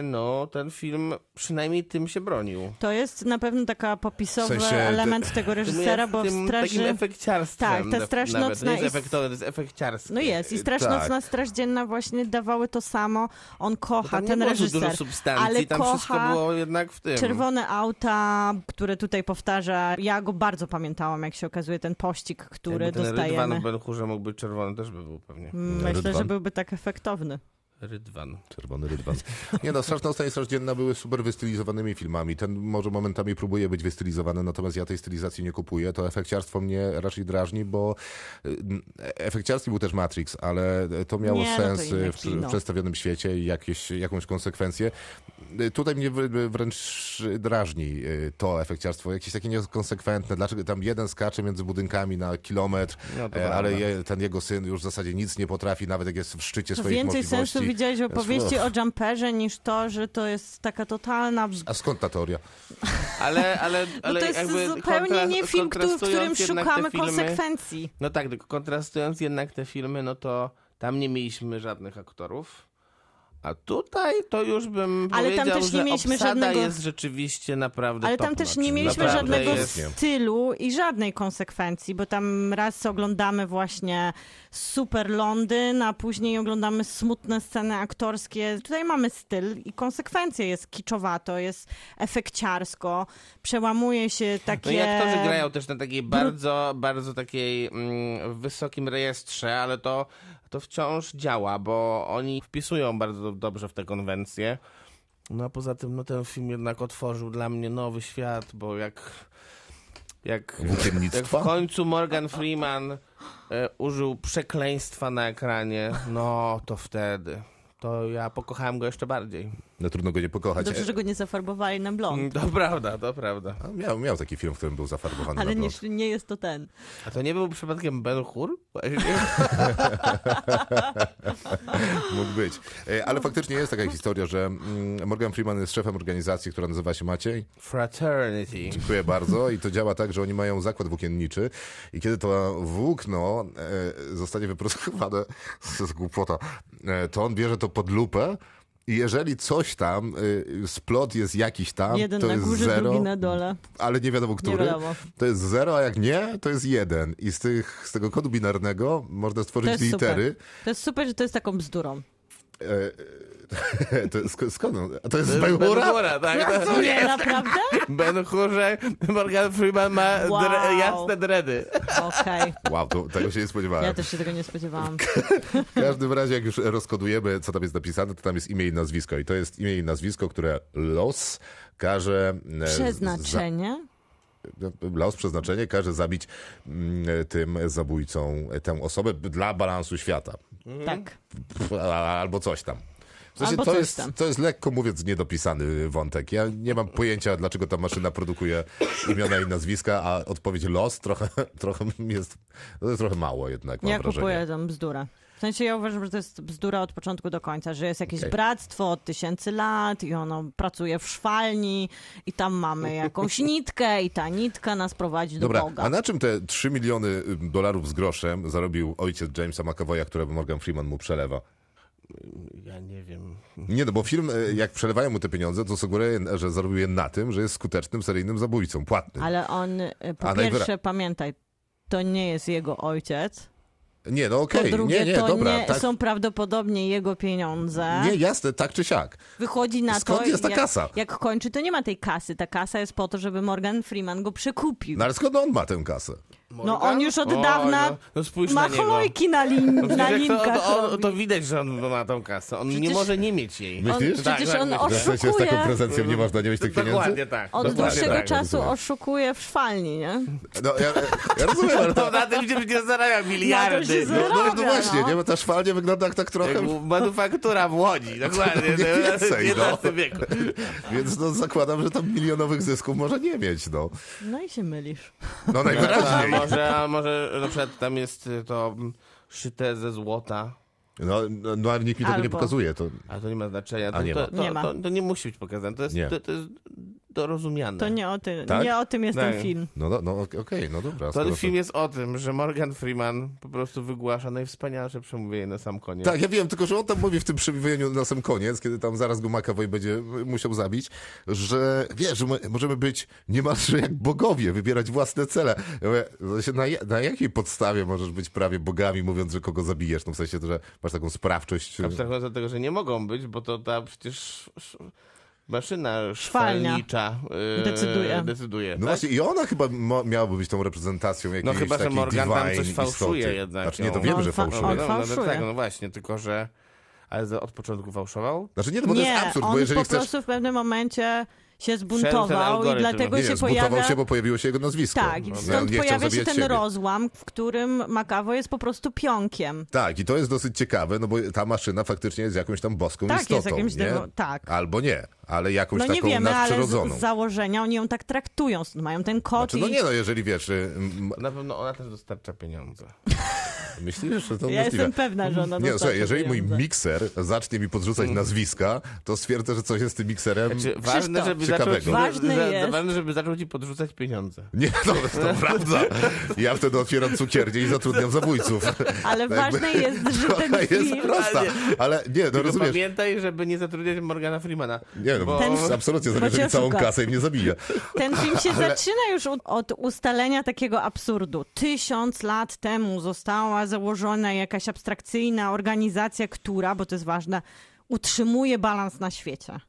no ten film przynajmniej tym się bronił. To jest na pewno taka popisowy W sensie, element tego reżysera, Tym- bo w tym straży... takim efekciarstwem. Tak, ta Straż nawet. Nocna To jest efektowe, to jest efekciarstwo. No jest, i Straż Tak. Nocna, Straż Dzienna właśnie dawały to samo. On kocha, ten reżyser. dużo substancji, ale tam wszystko kocha było jednak w tym. Czerwone auta, które tutaj powtarza. Ja go bardzo pamiętałam, jak się okazuje, ten pościg, który Jakby ten dostajemy. Rydwan w Benchurze mógł być czerwony, też by był pewnie. Myślę, Rydwan. że byłby tak efektowny. Rydwan. Czerwony rydwan. Nie no, Straszna Straż Dzienna były super wystylizowanymi filmami. Ten może momentami próbuje być wystylizowany, natomiast ja tej stylizacji nie kupuję. To efekciarstwo mnie raczej drażni, bo y, efekciarski był też Matrix, ale to miało Nie, no to sens y, w, w przedstawionym świecie i jakieś, jakąś konsekwencję. Y, Tutaj mnie wr- wręcz drażni to efekciarstwo, jakieś takie niekonsekwentne. Dlaczego tam jeden skacze między budynkami na kilometr, No e, ale je, ten jego syn już w zasadzie nic nie potrafi, nawet jak jest w szczycie To swoich możliwości. W opowieści o Jumperze niż to, że to jest taka totalna... A skąd ta teoria? Ale, ale, No ale to jest jakby zupełnie kontra- nie film, w którym szukamy filmy- konsekwencji. No tak, tylko kontrastując jednak te filmy, no to tam nie mieliśmy żadnych aktorów. A tutaj to już bym Ale tam powiedział, też nie że mieliśmy obsada żadnego- jest rzeczywiście naprawdę Ale tam też notch. nie mieliśmy Naprawdę żadnego jest... stylu i żadnej konsekwencji, bo tam raz oglądamy właśnie super Londyn, a później oglądamy smutne sceny aktorskie. Tutaj mamy styl i konsekwencje. Jest kiczowato, jest efekciarsko, przełamuje się takie... No i aktorzy grają też na takiej bardzo, bardzo takiej mm, wysokim rejestrze, ale to, to wciąż działa, bo oni wpisują bardzo dobrze w te konwencje. No a poza tym, no ten film jednak otworzył dla mnie nowy świat, bo jak... Jak, jak w końcu Morgan Freeman e, użył przekleństwa na ekranie, no to wtedy. To ja pokochałem go jeszcze bardziej. No trudno go nie pokochać. Dobrze, że go nie zafarbowali na blond. To prawda, to prawda. A Miał, miał taki film, w którym był zafarbowany Ale na nie, blond. nie jest to ten. A to nie był przypadkiem Ben Hur? Mógł być. E, Ale faktycznie jest taka historia, że mm, Morgan Freeman jest szefem organizacji, która nazywa się Maciej. Fraternity. Dziękuję bardzo. I to działa tak, że oni mają zakład włókienniczy i kiedy to włókno e, zostanie wyprodukowane, to jest głupota, e, to on bierze to pod lupę i jeżeli coś tam, e, splot jest jakiś tam, Jeden to na jest górze, zero, drugi na dole. ale nie wiadomo który, wiadomo. to jest zero, a jak nie, to jest jeden. I z, tych, z tego kodu binarnego można To stworzyć jest litery. super. To jest super, że to jest taką bzdurą. E, to jest, skąd on? A to jest z Ben Ben-Hura? Hura, tak? To Nie, naprawdę? Ben Hurze, Morgan Freeman ma Wow. dre, jasne dredy. Okej. Wow, to, tego się nie spodziewałem. Ja też się tego nie spodziewałam. W każdym razie, jak już rozkodujemy, co tam jest napisane, to tam jest imię i nazwisko. I to jest imię i nazwisko, które los każe... e, Przeznaczenie? Za, los, przeznaczenie każe zabić mm, tym zabójcą e, tę osobę dla balansu świata. Tak. Albo coś tam. W sensie to, jest, tam. to jest lekko mówiąc niedopisany wątek. Ja nie mam pojęcia, dlaczego ta maszyna produkuje imiona i nazwiska, a odpowiedź los trochę, trochę jest, to jest trochę mało jednak, mam Ja wrażenie. kupuję tą bzdurę. W sensie ja uważam, że to jest bzdura od początku do końca, że jest jakieś Okej. bractwo od tysięcy lat i ono pracuje w szwalni i tam mamy jakąś nitkę i ta nitka nas prowadzi do Dobra, Boga. a na czym te 3 miliony dolarów z groszem zarobił ojciec Jamesa McAvoya, które Morgan Freeman mu przelewa? Ja nie wiem. Nie, no bo film, y, jak przelewają mu te pieniądze, to sugeruje, że zarobił je na tym, że jest skutecznym seryjnym zabójcą, płatnym. Ale on, y, po A najwyra- pierwsze, pamiętaj, to nie jest jego ojciec. Nie, no Po okej, drugie, nie, nie, to dobra. nie tak, są prawdopodobnie jego pieniądze. nie, jasne, tak czy siak. Wychodzi na Skąd to, jest ta jak, kasa? jak kończy, to nie ma tej kasy. Ta kasa jest po to, żeby Morgan Freeman go przekupił. No ale skąd on ma tę kasę? No on już od O, dawna no, no spójrz ma na niego. cholojki na, lin, No na przecież linkach. to, on, robi. to widać, że on ma tą kasę. On nie Przecież- może nie mieć jej. on, Myślisz? przecież Tak, on tak. W sensie z oszukuje. taką prezencją nie można nie mieć tych pieniędzy? Dokładnie tak. Od dłuższego tak. czasu oszukuje w szwalni, nie? No, ja, ja rozumiem, ale to, No na tym się nie zarabia miliardy. no, no, no zarabia, właśnie, no. nie? Bo ta szwalnia wygląda jak tak trochę... Jak manufaktura w Łodzi, dokładnie. Nie więcej, w no. XI wieku. Więc no, zakładam, że tam milionowych zysków może nie mieć, no. No i się mylisz. No najwyraźniej. Może, a może na przykład tam jest y, to mm, szyte ze złota, No, no, no ale nikt mi tego nie Albo. pokazuje. To... a to nie ma znaczenia. To, A nie to, ma. to, Nie ma. To, to nie musi być pokazane. To jest, Nie. to, to jest dorozumiane. To nie o, ty, Tak? nie o tym jest Tak. ten film. No, no, no okej, no dobra. Ten film jest o tym, że Morgan Freeman po prostu wygłasza najwspanialsze przemówienie na sam koniec. Tak, ja wiem, tylko że on tam mówi w tym przemówieniu na sam koniec, kiedy tam zaraz go McAvoy będzie musiał zabić, że wiesz, że my możemy być niemalże jak bogowie, wybierać własne cele. Ja mówię, na, na jakiej podstawie możesz być prawie bogami, mówiąc, że kogo zabijesz? No w sensie, to, że masz taką sprawczość. Abstrahując od tego, że nie mogą być, bo to ta przecież maszyna Szwalnia. szwalnicza yy, Decyduje. decyduje No tak? właśnie, i ona chyba miałaby być tą reprezentacją jakiejś No chyba, że Morgan tam coś fałszuje istoty. jednak Znaczy nie, to wiem, No, że on fa- fałszuje. on no, no, no, fałszuje. tak, no właśnie, tylko że ale od początku fałszował? Znaczy nie, no bo to nie, jest absurd, on bo jeżeli po chcesz... prostu w pewnym momencie się zbuntował i algorytm. dlatego Nie, się nie, zbudował pojawia... się, bo pojawiło się jego nazwisko. Tak, i No, stąd nie pojawia się ten siebie. rozłam, w którym McAvoy jest po prostu pionkiem. Tak, i to jest dosyć ciekawe, no bo ta maszyna faktycznie jest jakąś tam boską Tak, istotą, jest jakimś nie? demo- tak. Albo nie, ale jakąś No nie taką wiemy, ale nadprzyrodzoną. z, z założenia oni ją tak traktują, stąd mają ten kod Znaczy, no nie no, jeżeli wiesz... y, m- Na pewno ona też dostarcza pieniądze. Myślisz, że to Ja możliwe? jestem pewna, że ona Nie, słuchaj, jeżeli mój mikser zacznie mi podrzucać nazwiska, to stwierdzę, że coś jest z tym mikserem. Znaczy, ważne, żeby zaczął, ciekawego. ci- Ważne za, jest- ważne, żeby zaczął ci podrzucać pieniądze. Nie, no, to prawda. Ja wtedy otwieram cukiernię i zatrudniam zabójców. Ale ważne jest, że ten Trochę jest film... prosta, ale nie, no Tylko rozumiesz. pamiętaj, żeby nie zatrudniać Morgana Freemana. Nie, no, bo- Ten- absolutnie bo zabierze cię mi całą oszuka. kasę i mnie zabije. Ten film się zaczyna już od ustalenia takiego absurdu. Tysiąc lat temu została założona jakaś abstrakcyjna organizacja, która, bo to jest ważne, utrzymuje balans na świecie.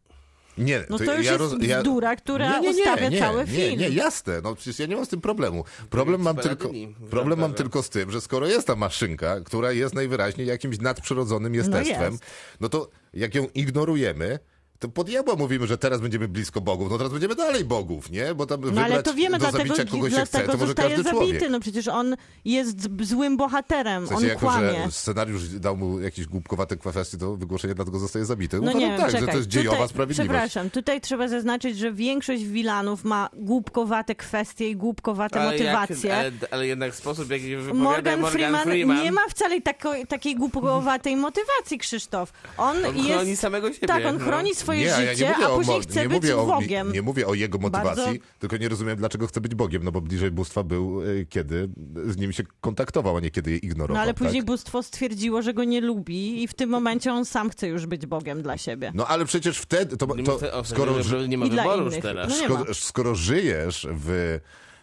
Nie, No to już jest roz- bzdura, która nie, nie, nie, ustawia nie, cały nie, film. Nie, jasne, no przecież ja nie mam z tym problemu. Problem mam tylko, problem mam tylko z tym, że skoro jest ta maszynka, która jest najwyraźniej jakimś nadprzyrodzonym jestestwem, jest. no to jak ją ignorujemy, to pod diabła mówimy, że teraz będziemy blisko bogów, no teraz będziemy dalej bogów, nie? Bo tam No ale to wiemy, do dlatego, zabicia kogoś się chce, dlatego to może zostaje każdy zabity. człowiek. No przecież on jest złym bohaterem, W sensie, on jako, kłamie. że scenariusz dał mu jakieś głupkowate kwestie do wygłoszenia, dlatego zostaje zabity. No Uważam nie tak, czekaj. że to jest dziejowa tutaj, sprawiedliwość. Przepraszam, tutaj trzeba zaznaczyć, że większość wilanów ma głupkowate kwestie i głupkowate motywacje. Jak, ale, ale jednak sposób, w jaki wypowiada Morgan, Morgan, Freeman, Freeman, nie ma wcale tako, takiej głupkowatej motywacji, Krzysztof. On, on jest... chroni samego siebie. Tak, on no. Swoje Nie, a ja życie, nie mówię a o później chce nie być mówię o, Bogiem. Nie, nie mówię o jego motywacji, Bardzo- tylko nie rozumiem, dlaczego chce być Bogiem, no bo bliżej bóstwa był, y, kiedy z nim się kontaktował, a nie kiedy je ignorował. No ale później tak? bóstwo stwierdziło, że go nie lubi i w tym momencie on sam chce już być Bogiem dla siebie. No ale przecież wtedy, to, Nie, to, ma te- o, skoro, że nie ma I wyboru już teraz. No skoro, ma. skoro żyjesz w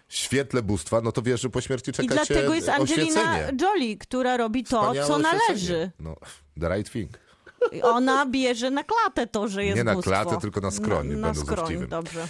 świetle bóstwa, no to wiesz, że po śmierci I czeka cię dlatego jest Angelina oświecenie. Jolie, która robi to, Wspaniałe co należy. No, the right thing. Ona bierze na klatę to, że jest Nie na bóstwo. klatę, tylko na skroń, Na, na skroń, dobrze.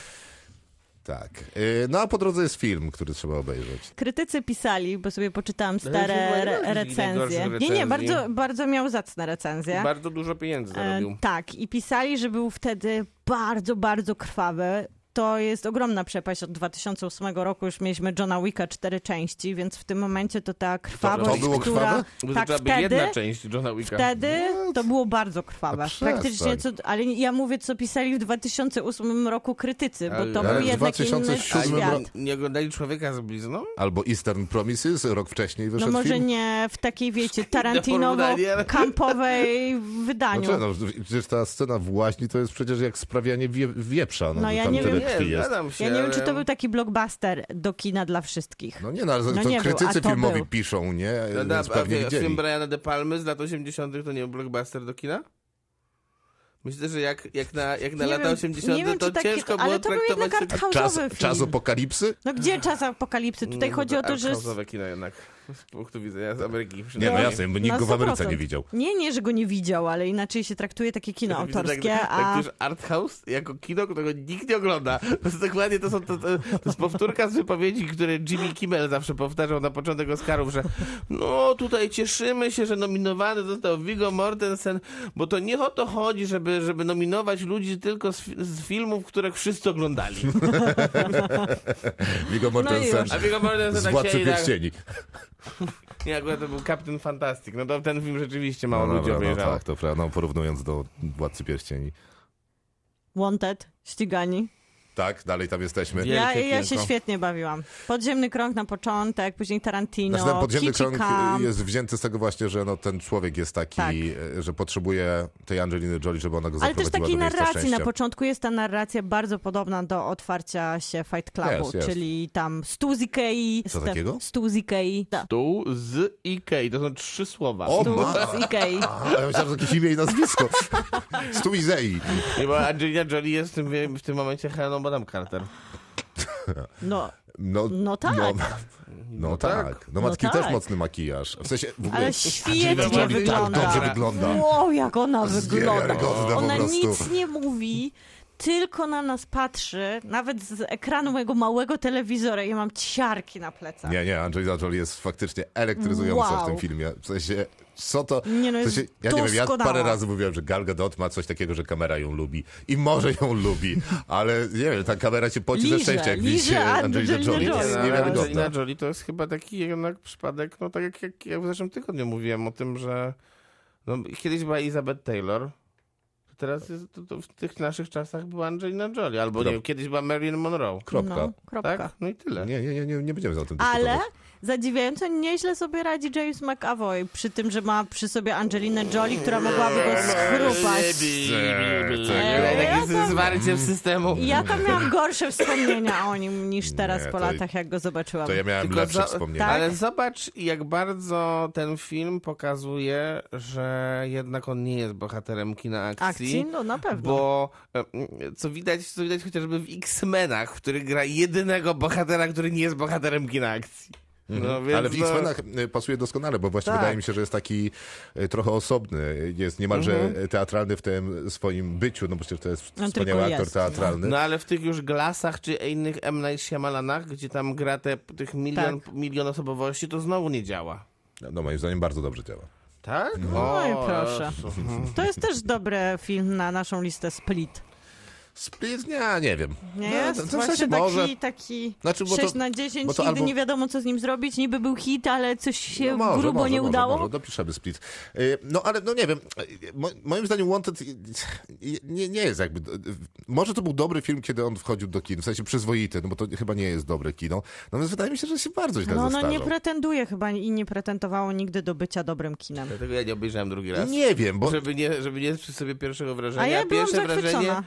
Tak. Y, No a po drodze jest film, który trzeba obejrzeć. Krytycy pisali, bo sobie poczytałam Ale stare re- ma recenzje. Nie, nie, bardzo, bardzo miał zacne recenzje. Bardzo dużo pieniędzy E, zarobił. tak, i pisali, że był wtedy bardzo, bardzo krwawy. To jest ogromna przepaść. Od 2008 roku już mieliśmy Johna Wicka cztery części, więc w tym momencie to ta krwawość, to było która... krwawe? To Tak, by wtedy, jedna część Johna Wicka. wtedy to było bardzo krwawe. Praktycznie, co, ale ja mówię, co pisali w 2008 roku krytycy, bo to Ale- był ale w jednak inny 2007 świat. roku- Nie oglądali człowieka z blizną? Albo Eastern Promises, rok wcześniej wyszedł No może film. nie w takiej, wiecie. Tarantinowo-kampowej wydaniu. Znaczy, no, przecież ta scena w łaźni to jest przecież jak sprawianie wie, wieprza. No, No ja nie wiem. Krwi Nie, jest. się, Ja nie wiem, czy ale- to był taki blockbuster do kina dla wszystkich. No nie, no, ale No to nie był, krytycy a to filmowi był. piszą, nie? No, da, Więc a pewnie widzieli. film Briana De Palmy z lat 80. to nie był blockbuster do kina? Myślę, że jak, jak na, jak na Nie lata wiem, 80. nie wiem, to takie- ciężko ale było to był traktować... art- Czas, house'owy czas film. apokalipsy? No gdzie czas apokalipsy? Tutaj Mm, chodzi o to, że... art-house'owe kino jednak, z punktu widzenia z Ameryki Nie, no jasne, bo nikt go w Ameryce 100%. nie widział. Nie, nie, że go nie widział, ale inaczej się traktuje takie kino Ja widzę autorskie, tak, a... Tak, art house jako kino, którego nikt nie ogląda. To jest dokładnie to, są, to, to, to jest powtórka z wypowiedzi, które Jimmy Kimmel zawsze powtarzał na początek Oscarów, że no tutaj cieszymy się, że nominowany został Viggo Mortensen, bo to nie o to chodzi, żeby, żeby nominować ludzi tylko z, z filmów, które wszyscy oglądali. Viggo Mortensen. A Viggo z Mortensen tak Władcy siedzi tak, Pierścieni. nie, akurat to był Captain Fantastic. No to ten film rzeczywiście mało No, ludzi dobra, no, obejrzało. tak, to prawda, no, porównując do Władcy Pierścieni. Wanted, ścigani. Tak, dalej tam jesteśmy. Ja, Wielkie ja się świetnie bawiłam. Podziemny krąg na początek, później Tarantino, Znaczy ten podziemny krąg jest wzięty z tego właśnie, że no, ten człowiek jest taki, Tak. e, że potrzebuje tej Angeliny Jolie, żeby ona go Ale też zaprowadziła takiej do miejsca narracji. Na szczęścia. początku jest ta narracja bardzo podobna do otwarcia się Fight Clubu, Jest, jest. czyli tam stół z Ikei. Co takiego? Stół z Ikei. Da. Tu z Ikei, to są trzy słowa. O, Stół ma- z Ikei. A, ja myślałem, że jakieś imię i nazwisko. Stu Izei. Nie, bo Angelina Jolie jest w tym, w tym momencie Heleną Bonham Carter. No, No, No tak. No, no tak. No No Matki tak. też mocny makijaż. W sensie w ogóle... ale świetnie tak wygląda. dobrze wygląda. Wow, jak ona wygląda. Ona nic nie mówi, tylko na nas patrzy, nawet z ekranu mojego małego telewizora. Ja mam ciarki na plecach. Nie, nie, Angelina Jolie jest faktycznie elektryzująca Wow. w tym filmie. W sensie, co to... Nie, no w jest sensie, ja nie wiem, ja parę razy mówiłem, że Gal Gadot ma coś takiego, że kamera ją lubi. I może ją lubi, ale nie wiem, ta kamera się poci ze szczęścia, jak liże widzi Angelina Angelina Jolie. To Jolie. jest Nie, no. Angelina Jolie to jest chyba taki jednak przypadek, no tak jak, jak ja w zeszłym tygodniu mówiłem o tym, że no, kiedyś była Elizabeth Taylor. To teraz jest, to, to w tych naszych czasach była Angelina Jolie, albo nie Krop- wiem, kiedyś była Marilyn Monroe. Kropka. No, kropka. Tak? No i tyle. Nie, nie, nie, nie, nie będziemy za tym Ale dyskutować. Zadziwiająco nieźle sobie radzi James McAvoy przy tym, że ma przy sobie Angelinę Jolie, która mogłaby go schrupać. Takie zwarcie w systemu. Ja tam miałam gorsze wspomnienia o nim niż teraz Nie, po to- latach, jak go zobaczyłam. To ja miałem Tylko lepsze za- wspomnienia. Tak? Ale zobacz, jak bardzo ten film pokazuje, że jednak on nie jest bohaterem kina akcji. Akcji? No na pewno. Bo e, co widać, co widać chociażby w X-Menach, w których gra jedynego bohatera, który nie jest bohaterem kina akcji. No, więc Mhm. Ale w no, X-Menach y, pasuje doskonale, bo właśnie Tak. wydaje mi się, że jest taki y, trochę osobny. Jest niemalże Mhm. teatralny w tym swoim byciu, no przecież to jest On wspaniały aktor jest, teatralny. No ale w tych już Glasach czy innych M. Night Shyamalanach, gdzie tam gra te, tych milion, Tak. milion osobowości, to znowu nie działa. No moim zdaniem bardzo dobrze działa. Tak? No O, proszę. To jest też dobry film na naszą listę Split. Split? Nie, nie wiem. Nie No, jest? to- to w sensie taki, może. taki Znaczy, bo to- 6 na 10, bo to nigdy albo- nie wiadomo, co z nim zrobić. Niby był hit, ale coś się No może, grubo może, nie może, udało. Może, dopiszemy Split. Y, No ale no nie wiem, mo- moim zdaniem Wanted nie, nie jest jakby... Może to był dobry film, kiedy on wchodził do kin, w sensie przyzwoity, no bo to chyba nie jest dobre kino. Natomiast wydaje mi się, że się bardzo źle No ono nie pretenduje chyba i nie pretendowało nigdy do bycia dobrym kinem. Dlatego ja nie obejrzałem drugi raz. Nie wiem, bo... Żeby nie, żeby nie przy sobie pierwszego wrażenia. A ja Pierwsze wrażenie zachwycona.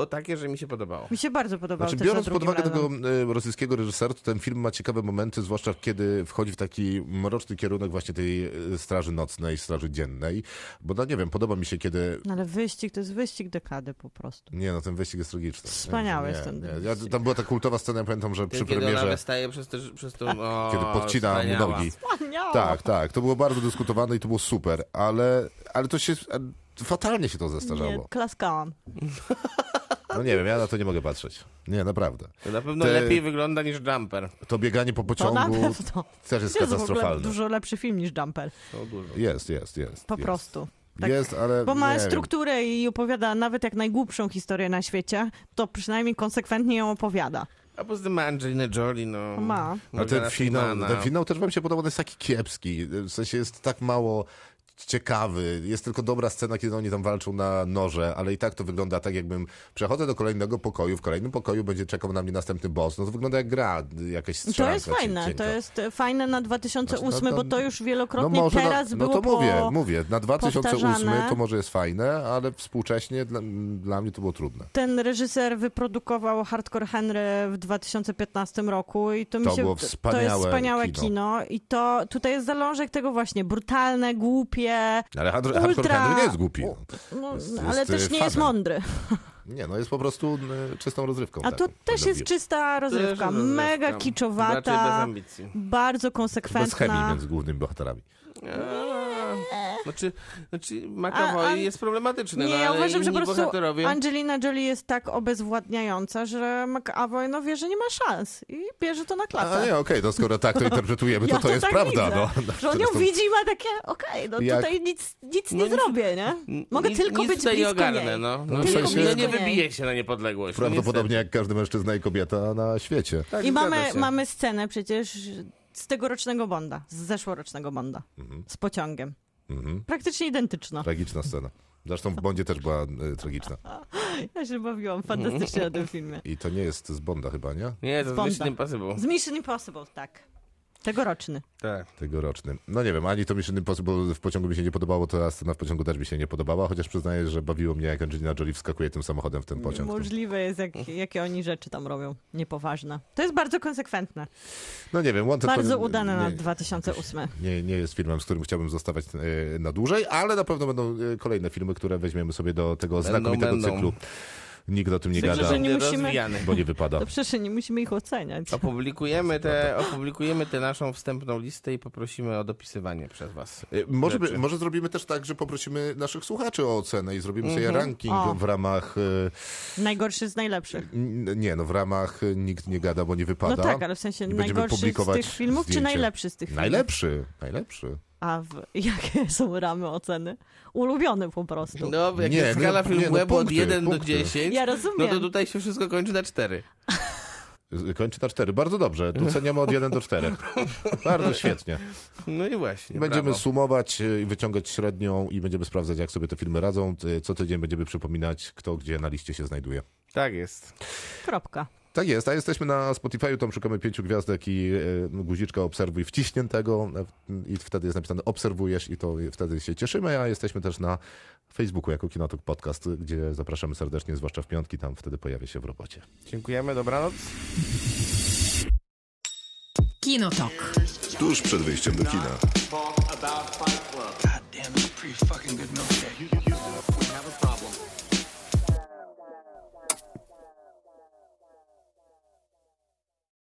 Było takie, że mi się podobało. Mi się bardzo podobało Znaczy, biorąc pod uwagę razem. tego e, rosyjskiego reżysera, to ten film ma ciekawe momenty, zwłaszcza kiedy wchodzi w taki mroczny kierunek właśnie tej e, straży nocnej, straży dziennej. Bo no nie wiem, podoba mi się, kiedy No Ale wyścig to jest wyścig dekady po prostu. Nie, no ten wyścig jest tragiczny. Wspaniały nie, jest ten nie. wyścig. Ja, Tam była ta kultowa scena, ja pamiętam, że przy Kiedy ona premierze... wystaje przez, te, przez tą... O, Kiedy podcina mu nogi. Wspaniała. Tak, tak. To było bardzo dyskutowane i to było super, ale, ale to się... e, Fatalnie się to Nie, zestarzało. klaskałam. No nie wiem, ja na to nie mogę patrzeć. Nie, naprawdę. To na pewno Te- lepiej wygląda niż Jumper. To bieganie po To na pociągu pewno. też jest To jest w ogóle katastrofalne. dużo lepszy film niż Jumper. To dużo. Jest, jest, jest. Po jest. prostu. Tak. Jest, ale Bo ma nie wiem. strukturę i opowiada nawet jak najgłupszą historię na świecie, to przynajmniej konsekwentnie ją opowiada. A poza tym ma Angelina Jolie, no. Ma. A ten finał, Freemana. ten finał też wam się podoba, on jest taki kiepski. W sensie jest tak mało ciekawy. Jest tylko dobra scena, kiedy oni tam walczą na noże, ale i tak to wygląda tak, jakbym przechodzę do kolejnego pokoju, w kolejnym pokoju będzie czekał na mnie następny boss. No to wygląda jak gra, jakaś To strzelanka jest fajne, cienka. to jest fajne na 2008, Znaczy, no to- bo to już No wielokrotnie może, teraz no, no było to mówię, po... mówię, na 2008 powtarzane. to może jest fajne, ale współcześnie dla, dla mnie to było trudne. Ten reżyser wyprodukował Hardcore Henry w 2015 roku i to mi To się... było to jest wspaniałe wspaniałe kino. kino. i to tutaj jest zalążek tego właśnie, brutalne, głupie, Ale Hard- Hardcore ultra... Henry nie jest głupi. No. No, Jest- ale jest, też y, nie jest mądry. Nie, no jest po prostu y, czystą rozrywką. A to taką, też tak jest czysta rozrywka, mega Raczej bez kiczowata, ambicji. bardzo Bez chemii konsekwentna. między głównymi bohaterami. A, Znaczy, znaczy McAvoy A- a- jest problematyczny, Nie, no, ja uważam, że po prostu bohaterowie... Angelina Jolie jest tak obezwładniająca, że McAvoy no wie, że nie ma szans i bierze to na A klatę. nie, okej, no skoro tak to interpretujemy, to Ja to jest tak prawda. widzę, No. Że on ją widzi i ma takie, okej, no Jak- tutaj nic, nic No nie nic- zrobię, nie? Mogę nic, tylko nic być blisko ogarnę, niej. no. No, no, w nie, sensie- no nie wybije się na niepodległość. no Prawdopodobnie jak każdy mężczyzna i kobieta na świecie. Tak, I mamy, mamy scenę przecież z tegorocznego Bonda, z zeszłorocznego Bonda, z pociągiem. Mhm. Praktycznie identyczna. Tragiczna scena. Zresztą w Bondzie też była y, tragiczna. Ja się bawiłam fantastycznie na tym filmie. I to nie jest z Bonda chyba, nie? Nie, to Bonda. jest Mission Impossible. Z Mission Impossible, tak. Tegoroczny. Tak. Tegoroczny. No nie wiem, ani to Mission Impossible w pociągu mi się nie podobało, to ta scena w pociągu też mi się nie podobała, chociaż przyznaję, że bawiło mnie, jak Angelina Jolie wskakuje tym samochodem w ten pociąg. Możliwe jest, jak, jakie oni rzeczy tam robią. Niepoważne. To jest bardzo konsekwentne. No nie wiem, Wanted Bardzo to, udane na nie, 2008. nie, nie jest filmem, z którym chciałbym zostawać e, na dłużej, ale na pewno będą e, kolejne filmy, które weźmiemy sobie do tego Będą, znakomitego będą. cyklu. Nikt o tym nie gada, nie musimy- bo nie wypada. To przecież nie musimy ich oceniać. Opublikujemy tę opublikujemy tę naszą wstępną listę i poprosimy o dopisywanie przez was. E, Może, by, może zrobimy też tak, że poprosimy naszych słuchaczy o ocenę i zrobimy sobie ranking O. w ramach... e, Najgorszy z najlepszych. Nie, no w ramach e, nikt nie gada, bo nie No wypada. tak, ale w sensie najgorszy z publikować tych filmów, czy zdjęcie. najlepszy z tych filmów? Najlepszy, najlepszy. A w, jakie są ramy oceny? Ulubiony po prostu. No, jak Nie, jest skala nie, filmu nie, no od punkty, 1 do punkty. 10, Ja no rozumiem. to tutaj się wszystko kończy na 4. Z- Kończy na cztery. Bardzo dobrze. Tu ceniamy od 1 do 4. Bardzo świetnie. No i właśnie. Będziemy brawo. sumować y, i wyciągać średnią i będziemy sprawdzać, jak sobie te filmy radzą. Y, Co tydzień będziemy przypominać, kto gdzie na liście się znajduje. Tak jest. Kropka. Tak jest, a jesteśmy na Spotify'u, tam szukamy pięciu gwiazdek i y, guziczka obserwuj wciśniętego y, i wtedy jest napisane obserwujesz i to wtedy się cieszymy, a jesteśmy też na Facebooku jako Kinotok Podcast, gdzie zapraszamy serdecznie, zwłaszcza w piątki, tam wtedy pojawia się w robocie. Dziękujemy, dobranoc. Kinotok. Tuż przed wyjściem do kina.